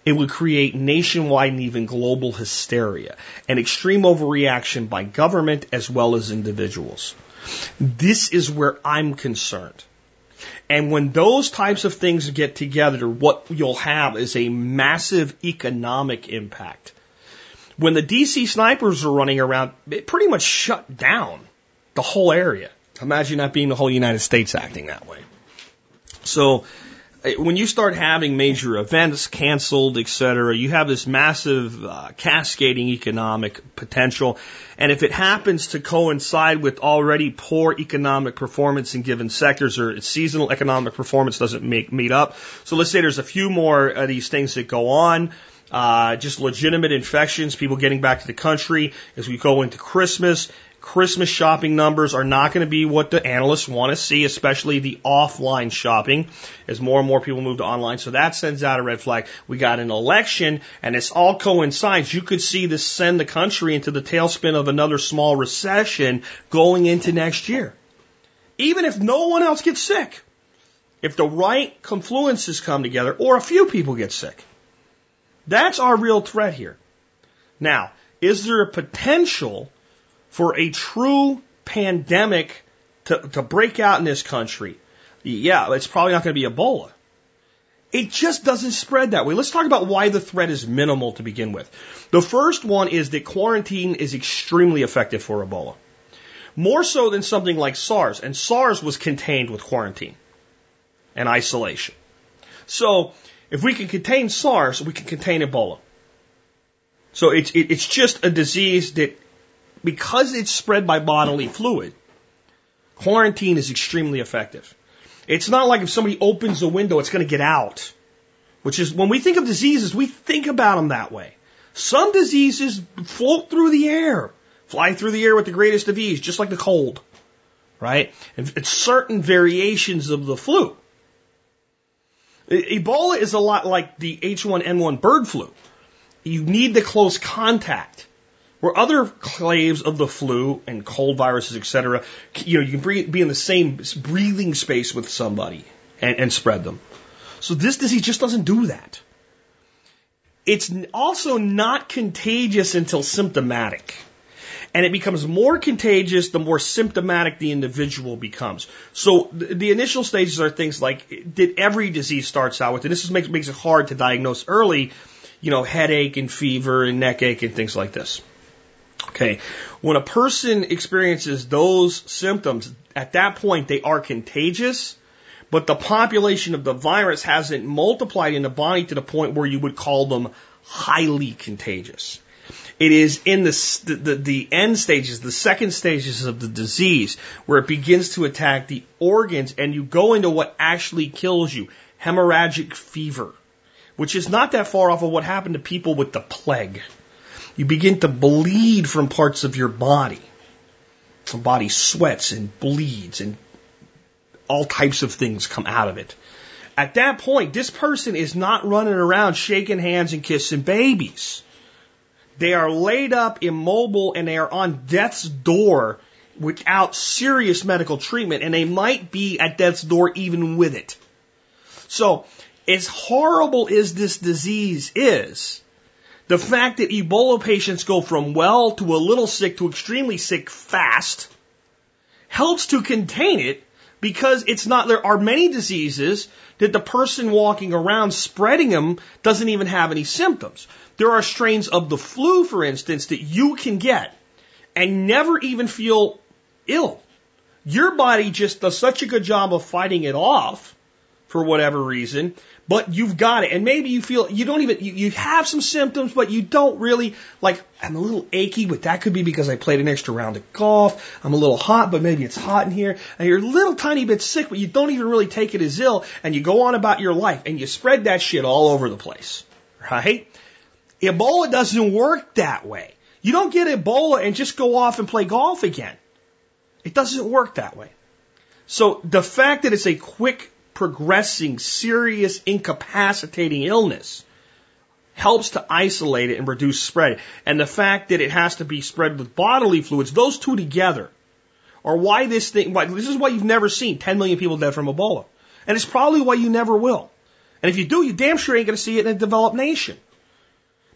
It would create nationwide and even global hysteria and extreme overreaction by government as well as individuals. This is where I'm concerned. And when those types of things get together, what you'll have is a massive economic impact. When the DC snipers were running around, it pretty much shut down the whole area. Imagine that being the whole United States acting that way. So when you start having major events canceled, et cetera, you have this massive uh, cascading economic potential. And if it happens to coincide with already poor economic performance in given sectors or seasonal economic performance doesn't make, meet up. So let's say there's a few more of these things that go on. Uh, just legitimate infections, people getting back to the country as we go into Christmas. Christmas shopping numbers are not going to be what the analysts want to see, especially the offline shopping as more and more people move to online. So that sends out a red flag. We got an election and this all coincides. You could see this send the country into the tailspin of another small recession going into next year. Even if no one else gets sick. If the right confluences come together or a few people get sick. That's our real threat here. Now, is there a potential for a true pandemic to, to break out in this country, yeah, it's probably not going to be Ebola. It just doesn't spread that way. Let's talk about why the threat is minimal to begin with. The first one is that quarantine is extremely effective for Ebola. More so than something like SARS. And SARS was contained with quarantine and isolation. So if we can contain SARS, we can contain Ebola. So it's, it, it's just a disease that because it's spread by bodily fluid, quarantine is extremely effective. It's not like if somebody opens a window, it's going to get out. which is when we think of diseases, we think about them that way. Some diseases float through the air, fly through the air with the greatest of ease, just like the cold, right? And it's certain variations of the flu. Ebola is a lot like the H1N1 bird flu. You need the close contact. Where other clades of the flu and cold viruses, etc., you know, you can be in the same breathing space with somebody and, and spread them. So this disease just doesn't do that. It's also not contagious until symptomatic. And it becomes more contagious the more symptomatic the individual becomes. So the, the initial stages are things like, did every disease starts out with, and this is, makes, makes it hard to diagnose early, you know, headache and fever and neck ache and things like this. Okay. When a person experiences those symptoms, at that point they are contagious, but the population of the virus hasn't multiplied in the body to the point where you would call them highly contagious. It is in the, the, the end stages, the second stages of the disease, where it begins to attack the organs and you go into what actually kills you, hemorrhagic fever, which is not that far off of what happened to people with the plague. You begin to bleed from parts of your body. The body sweats and bleeds and all types of things come out of it. At that point, this person is not running around shaking hands and kissing babies. They are laid up immobile and they are on death's door without serious medical treatment and they might be at death's door even with it. So, as horrible as this disease is, the fact that Ebola patients go from well to a little sick to extremely sick fast helps to contain it because it's not, there are many diseases that the person walking around spreading them doesn't even have any symptoms. There are strains of the flu, for instance, that you can get and never even feel ill. Your body just does such a good job of fighting it off for whatever reason but you've got it. And maybe you feel you don't even you, you have some symptoms, but you don't really like. I'm a little achy, but that could be because I played an extra round of golf. I'm a little hot, but maybe it's hot in here. And you're a little tiny bit sick, but you don't even really take it as ill. And you go on about your life, and you spread that shit all over the place, right? Ebola doesn't work that way. You don't get Ebola and just go off and play golf again. It doesn't work that way. So the fact that it's a quick progressing, serious, incapacitating illness helps to isolate it and reduce spread. And the fact that it has to be spread with bodily fluids, those two together are why this thing, why, this is why you've never seen 10 million people dead from Ebola. And it's probably why you never will. And if you do, you damn sure ain't going to see it in a developed nation.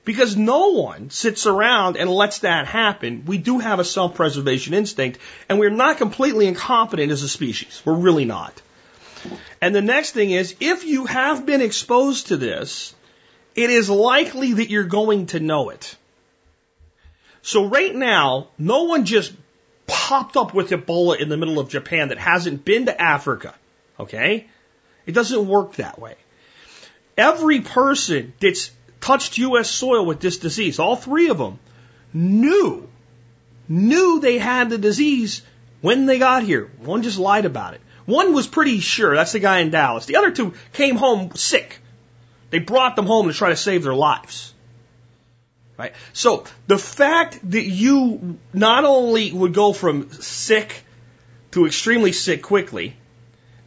Because no one sits around and lets that happen. We do have a self-preservation instinct, and we're not completely incompetent as a species. We're really not. And the next thing is, if you have been exposed to this, it is likely that you're going to know it. So right now, no one just popped up with Ebola in the middle of Japan that hasn't been to Africa. Okay? It doesn't work that way. Every person that's touched U.S. soil with this disease, all three of them, knew, knew they had the disease when they got here. One just lied about it. One was pretty sure. That's the guy in Dallas. The other two came home sick. They brought them home to try to save their lives. Right? So the fact that you not only would go from sick to extremely sick quickly,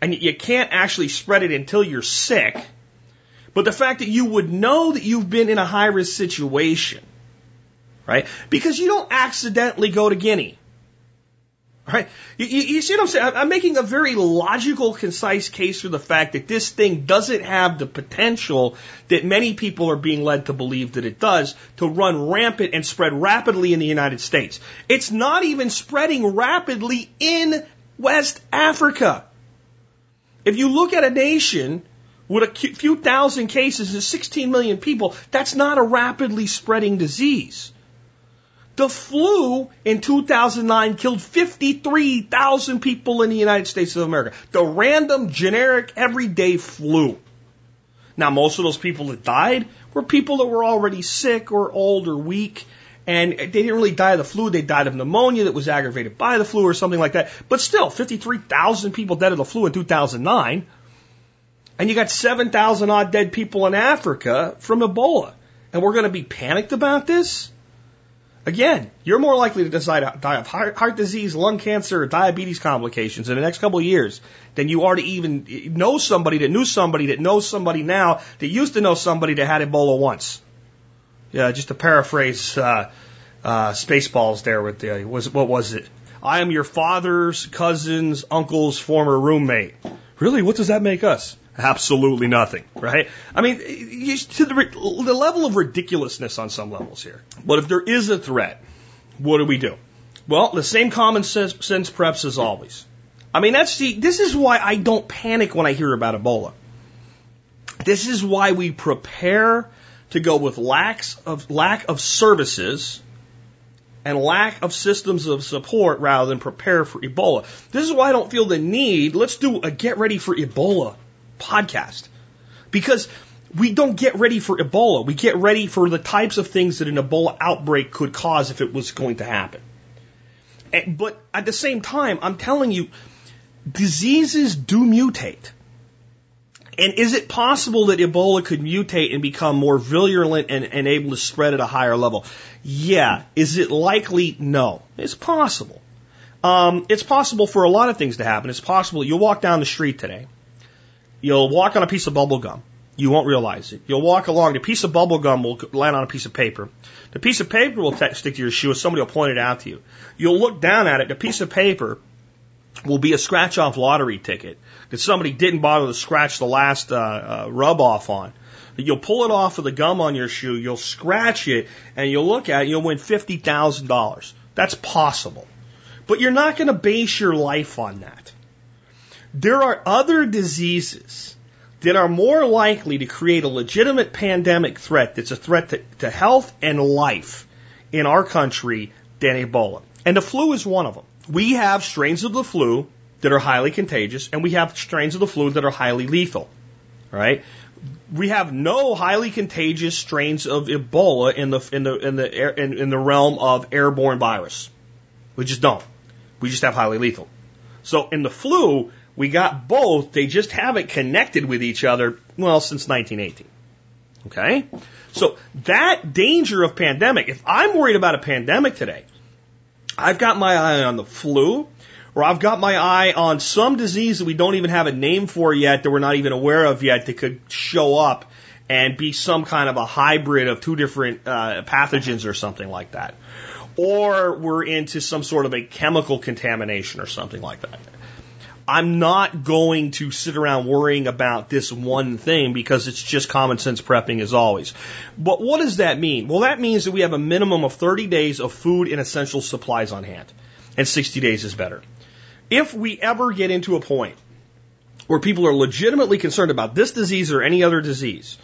and you can't actually spread it until you're sick, but the fact that you would know that you've been in a high risk situation, right? Because you don't accidentally go to Guinea. Right? You, you, you, see what I'm saying? I'm making a very logical, concise case for the fact that this thing doesn't have the potential that many people are being led to believe that it does to run rampant and spread rapidly in the United States. It's not even spreading rapidly in West Africa. If you look at a nation with a few thousand cases and 16 million people, that's not a rapidly spreading disease. The flu in 2009 killed 53,000 people in the United States of America. The random, generic, everyday flu. Now, most of those people that died were people that were already sick or old or weak, and they didn't really die of the flu. They died of pneumonia that was aggravated by the flu or something like that. But still, 53,000 people dead of the flu in 2009. And you got 7,000 odd dead people in Africa from Ebola. And we're going to be panicked about this? Again, you're more likely to decide, die of heart, heart disease, lung cancer, or diabetes complications in the next couple of years than you are to even know somebody that knew somebody that knows somebody now that used to know somebody that had Ebola once. Yeah, just to paraphrase uh, uh, Spaceballs there with the was what was it? I am your father's cousin's uncle's former roommate. Really, what does that make us? Absolutely nothing, right? I mean, to the, the level of ridiculousness on some levels here. But if there is a threat, what do we do? Well, the same common sense, sense preps as always. I mean, that's the, this is why I don't panic when I hear about Ebola. This is why we prepare to go with lacks of, lack of services and lack of systems of support rather than prepare for Ebola. This is why I don't feel the need. Let's do a get ready for Ebola podcast because we don't get ready for Ebola. We get ready for the types of things that an Ebola outbreak could cause if it was going to happen. But at the same time, I'm telling you, diseases do mutate. And is it possible that Ebola could mutate and become more virulent and, and able to spread at a higher level? Yeah. Is it likely? No. It's possible. Um, it's possible for a lot of things to happen. It's possible you'll walk down the street today You'll walk on a piece of bubble gum. You won't realize it. You'll walk along, the piece of bubble gum will land on a piece of paper. The piece of paper will stick to your shoe, and somebody will point it out to you. You'll look down at it, the piece of paper will be a scratch off lottery ticket that somebody didn't bother to scratch the last uh, uh, rub off on. You'll pull it off of the gum on your shoe, you'll scratch it, and you'll look at it, you'll win $50,000. That's possible. But you're not going to base your life on that. There are other diseases that are more likely to create a legitimate pandemic threat that's a threat to, to health and life in our country than Ebola. And the flu is one of them. We have strains of the flu that are highly contagious, and we have strains of the flu that are highly lethal. Right? We have no highly contagious strains of Ebola in the in the in the air, in, in the realm of airborne virus. We just don't. We just have highly lethal. So in the flu, we got both. They just haven't connected with each other, well, since 1918. Okay? So that danger of pandemic, if I'm worried about a pandemic today, I've got my eye on the flu, or I've got my eye on some disease that we don't even have a name for yet, that we're not even aware of yet, that could show up and be some kind of a hybrid of two different uh, pathogens or something like that. Or we're into some sort of a chemical contamination or something like that. I'm not going to sit around worrying about this one thing because it's just common sense prepping as always. But what does that mean? Well, that means that we have a minimum of 30 days of food and essential supplies on hand, and 60 days is better. If we ever get into a point where people are legitimately concerned about this disease or any other disease,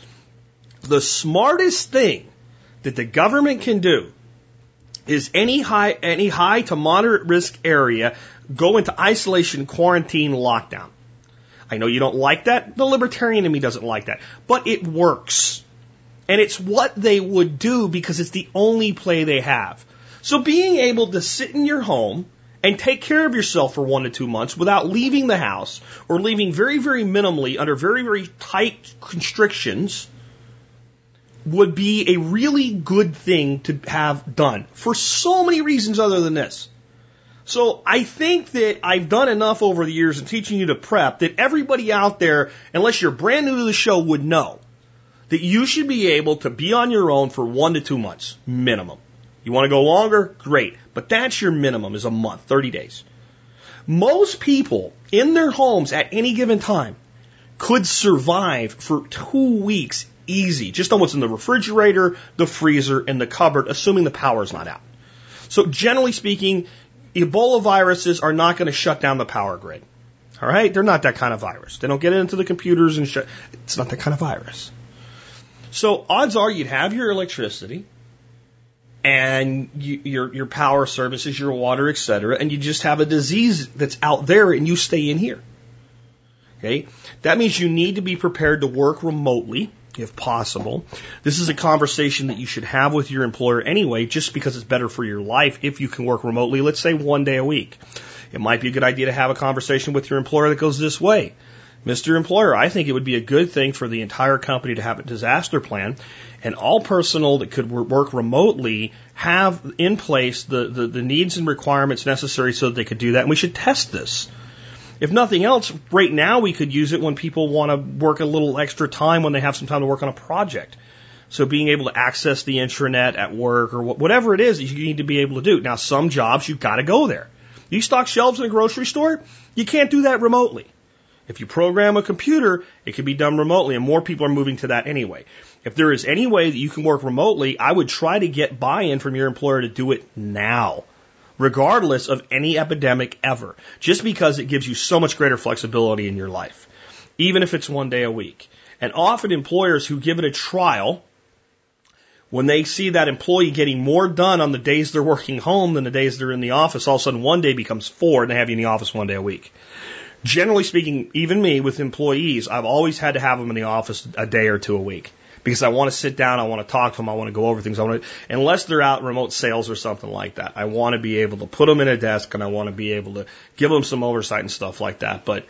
the smartest thing that the government can do is any high, any high to moderate risk area go into isolation, quarantine, lockdown. I know you don't like that. The libertarian in me doesn't like that. But it works. And it's what they would do because it's the only play they have. So being able to sit in your home and take care of yourself for one to two months without leaving the house or leaving very, very minimally under very, very tight constrictions would be a really good thing to have done for so many reasons other than this. So I think that I've done enough over the years in teaching you to prep that everybody out there, unless you're brand new to the show, would know that you should be able to be on your own for one to two months minimum. You want to go longer? Great. But that's your minimum is a month, 30 days. Most people in their homes at any given time could survive for two weeks easy, just on what's in the refrigerator, the freezer, and the cupboard, assuming the power's not out. So generally speaking, Ebola viruses are not going to shut down the power grid. All right? They're not that kind of virus. They don't get into the computers and shut. It's not that kind of virus. So odds are you'd have your electricity and you, your your power services, your water, etc., and you just have a disease that's out there and you stay in here. Okay? That means you need to be prepared to work remotely if possible. This is a conversation that you should have with your employer anyway, just because it's better for your life if you can work remotely, let's say one day a week. It might be a good idea to have a conversation with your employer that goes this way. Mr. Employer, I think it would be a good thing for the entire company to have a disaster plan and all personnel that could work remotely have in place the, the, the needs and requirements necessary so that they could do that. And we should test this. If nothing else, right now we could use it when people want to work a little extra time when they have some time to work on a project. So being able to access the intranet at work or whatever it is that you need to be able to do. Now, some jobs you've got to go there. You stock shelves in a grocery store, you can't do that remotely. If you program a computer, it can be done remotely, and more people are moving to that anyway. If there is any way that you can work remotely, I would try to get buy in from your employer to do it now, regardless of any epidemic ever, just because it gives you so much greater flexibility in your life, even if it's one day a week. And often employers who give it a trial, when they see that employee getting more done on the days they're working home than the days they're in the office, all of a sudden one day becomes four and they have you in the office one day a week. Generally speaking, even me with employees, I've always had to have them in the office a day or two a week because I want to sit down, I want to talk to them, I want to go over things. I want to, unless they're out remote sales or something like that, I want to be able to put them in a desk and I want to be able to give them some oversight and stuff like that. But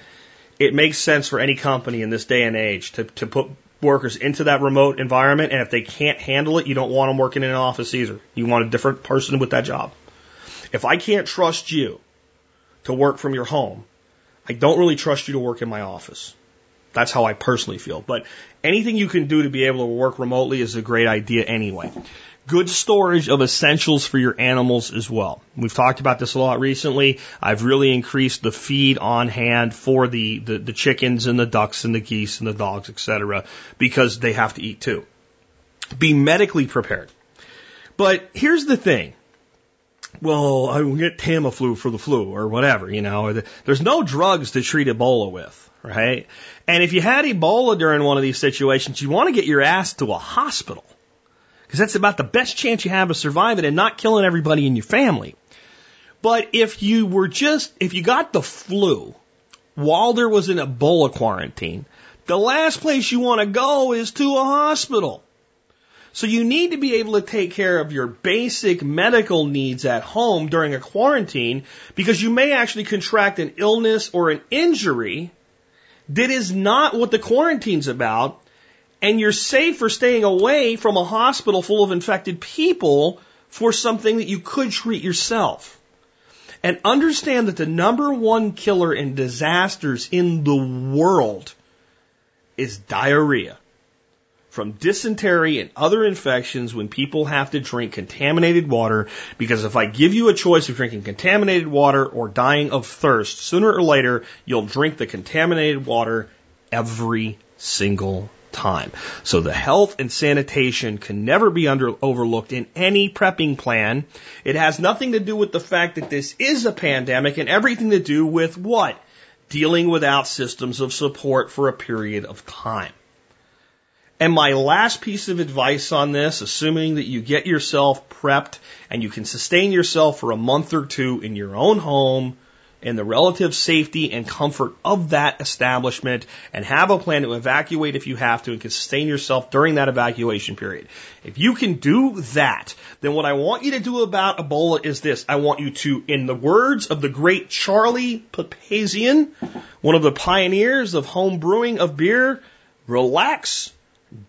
it makes sense for any company in this day and age to, to put workers into that remote environment. And if they can't handle it, you don't want them working in an office either. You want a different person with that job. If I can't trust you to work from your home, I don't really trust you to work in my office. That's how I personally feel. But anything you can do to be able to work remotely is a great idea anyway. Good storage of essentials for your animals as well. We've talked about this a lot recently. I've really increased the feed on hand for the, the, the chickens and the ducks and the geese and the dogs, etc., because they have to eat too. Be medically prepared. But here's the thing. Well, I will get Tamiflu for the flu or whatever, you know. There's no drugs to treat Ebola with, right? And if you had Ebola during one of these situations, you want to get your ass to a hospital because that's about the best chance you have of surviving and not killing everybody in your family. But if you were just, if you got the flu while there was an Ebola quarantine, the last place you want to go is to a hospital. So you need to be able to take care of your basic medical needs at home during a quarantine because you may actually contract an illness or an injury that is not what the quarantine's about and you're safe for staying away from a hospital full of infected people for something that you could treat yourself. And understand that the number one killer in disasters in the world is diarrhea. From dysentery and other infections when people have to drink contaminated water, because if I give you a choice of drinking contaminated water or dying of thirst, sooner or later you'll drink the contaminated water every single time. So the health and sanitation can never be under, overlooked in any prepping plan. It has nothing to do with the fact that this is a pandemic and everything to do with what? Dealing without systems of support for a period of time. And my last piece of advice on this, assuming that you get yourself prepped and you can sustain yourself for a month or two in your own home, and the relative safety and comfort of that establishment and have a plan to evacuate if you have to and can sustain yourself during that evacuation period. If you can do that, then what I want you to do about Ebola is this. I want you to, in the words of the great Charlie Papazian, one of the pioneers of home brewing of beer, relax,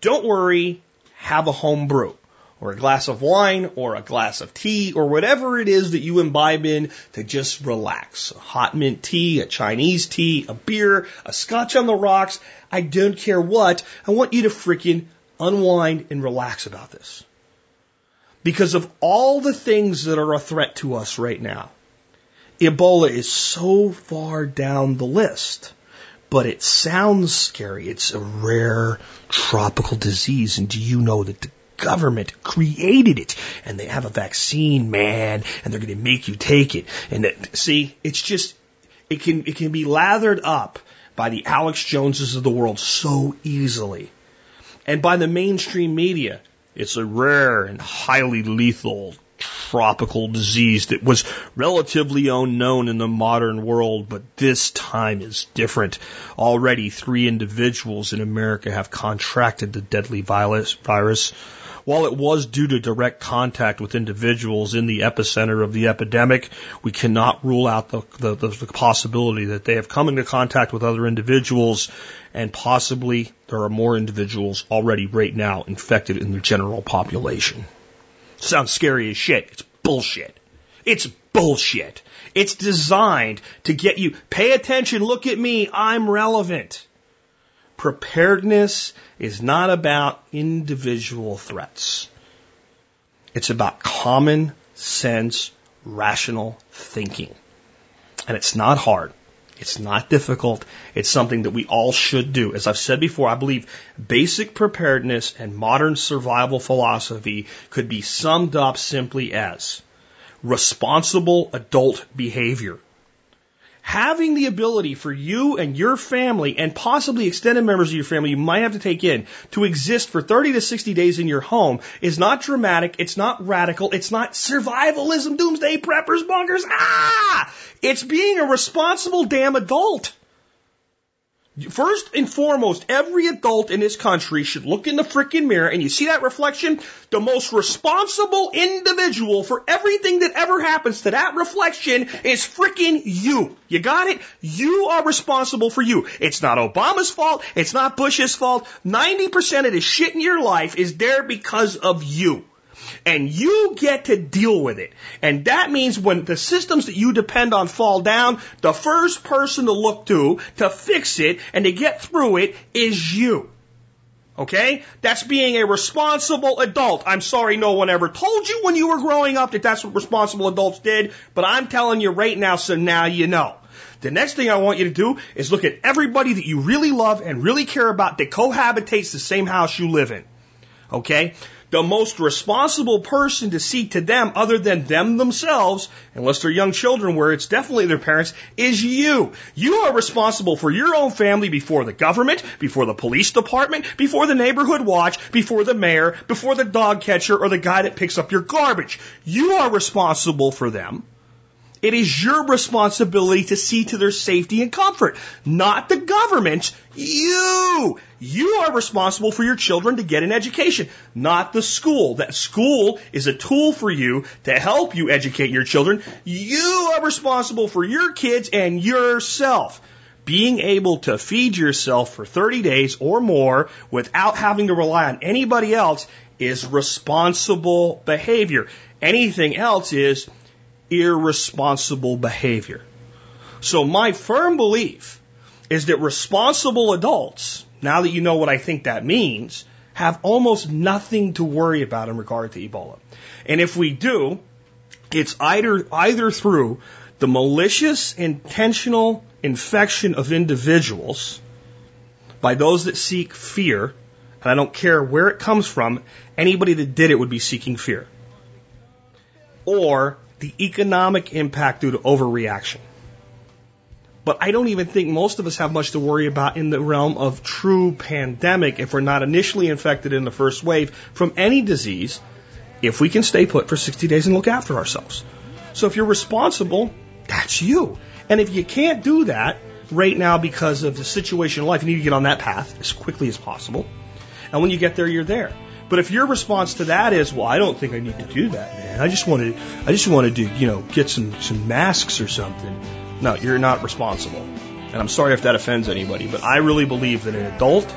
don't worry, have a home brew or a glass of wine or a glass of tea or whatever it is that you imbibe in to just relax. A hot mint tea, a Chinese tea, a beer, a scotch on the rocks. I don't care what. I want you to freaking unwind and relax about this. Because of all the things that are a threat to us right now, Ebola is so far down the list but it sounds scary. It's a rare tropical disease. And do you know that the government created it and they have a vaccine, man, and they're going to make you take it. And that, see, it's just, it can, it can be lathered up by the Alex Joneses of the world so easily. And by the mainstream media. It's a rare and highly lethal tropical disease that was relatively unknown in the modern world, but this time is different. Already three individuals in America have contracted the deadly virus. While it was due to direct contact with individuals in the epicenter of the epidemic, we cannot rule out the, the, the, possibility that they have come into contact with other individuals and possibly there are more individuals already right now infected in the general population. Sounds scary as shit. It's bullshit. It's bullshit. It's designed to get you, pay attention, look at me, I'm relevant. Preparedness is not about individual threats. It's about common sense, rational thinking. And it's not hard. It's not difficult. It's something that we all should do. As I've said before, I believe basic preparedness and modern survival philosophy could be summed up simply as responsible adult behavior having the ability for you and your family and possibly extended members of your family you might have to take in to exist for 30 to 60 days in your home is not dramatic, it's not radical, it's not survivalism, doomsday preppers, bunkers. Ah! It's being a responsible damn adult. First and foremost, every adult in this country should look in the freaking mirror and you see that reflection? The most responsible individual for everything that ever happens to that reflection is freaking you. You got it? You are responsible for you. It's not Obama's fault. It's not Bush's fault. 90% of the shit in your life is there because of you and you get to deal with it. And that means when the systems that you depend on fall down, the first person to look to to fix it and to get through it is you. Okay? That's being a responsible adult. I'm sorry no one ever told you when you were growing up that that's what responsible adults did, but I'm telling you right now, so now you know. The next thing I want you to do is look at everybody that you really love and really care about that cohabitates the same house you live in. Okay? The most responsible person to see to them other than them themselves, unless they're young children where it's definitely their parents, is you. You are responsible for your own family before the government, before the police department, before the neighborhood watch, before the mayor, before the dog catcher or the guy that picks up your garbage. You are responsible for them. It is your responsibility to see to their safety and comfort, not the government. You! You are responsible for your children to get an education, not the school. That school is a tool for you to help you educate your children. You are responsible for your kids and yourself. Being able to feed yourself for 30 days or more without having to rely on anybody else is responsible behavior. Anything else is irresponsible behavior. So my firm belief is that responsible adults, now that you know what I think that means, have almost nothing to worry about in regard to Ebola. And if we do, it's either, either through the malicious, intentional infection of individuals by those that seek fear, and I don't care where it comes from, anybody that did it would be seeking fear. Or the economic impact due to overreaction. But I don't even think most of us have much to worry about in the realm of true pandemic if we're not initially infected in the first wave from any disease if we can stay put for 60 days and look after ourselves. So if you're responsible, that's you. And if you can't do that right now because of the situation in life, you need to get on that path as quickly as possible. And when you get there, you're there. But if your response to that is, well, I don't think I need to do that, man. I just wanted, I just wanted to, you know, get some, some masks or something. No, you're not responsible. And I'm sorry if that offends anybody, but I really believe that an adult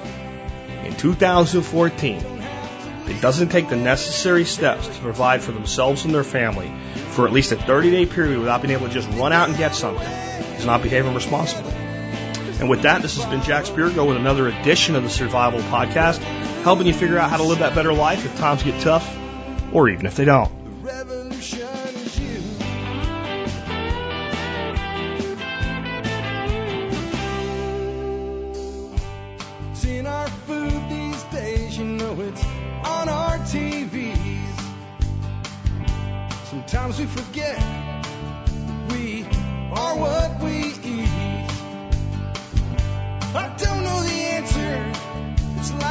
in 2014 that doesn't take the necessary steps to provide for themselves and their family for at least a 30 day period without being able to just run out and get something is not behaving responsibly. And with that, this has been Jack Spirko with another edition of the Survival Podcast, helping you figure out how to live that better life if times get tough, or even if they don't. Sometimes we forget we are what we eat. I don't know the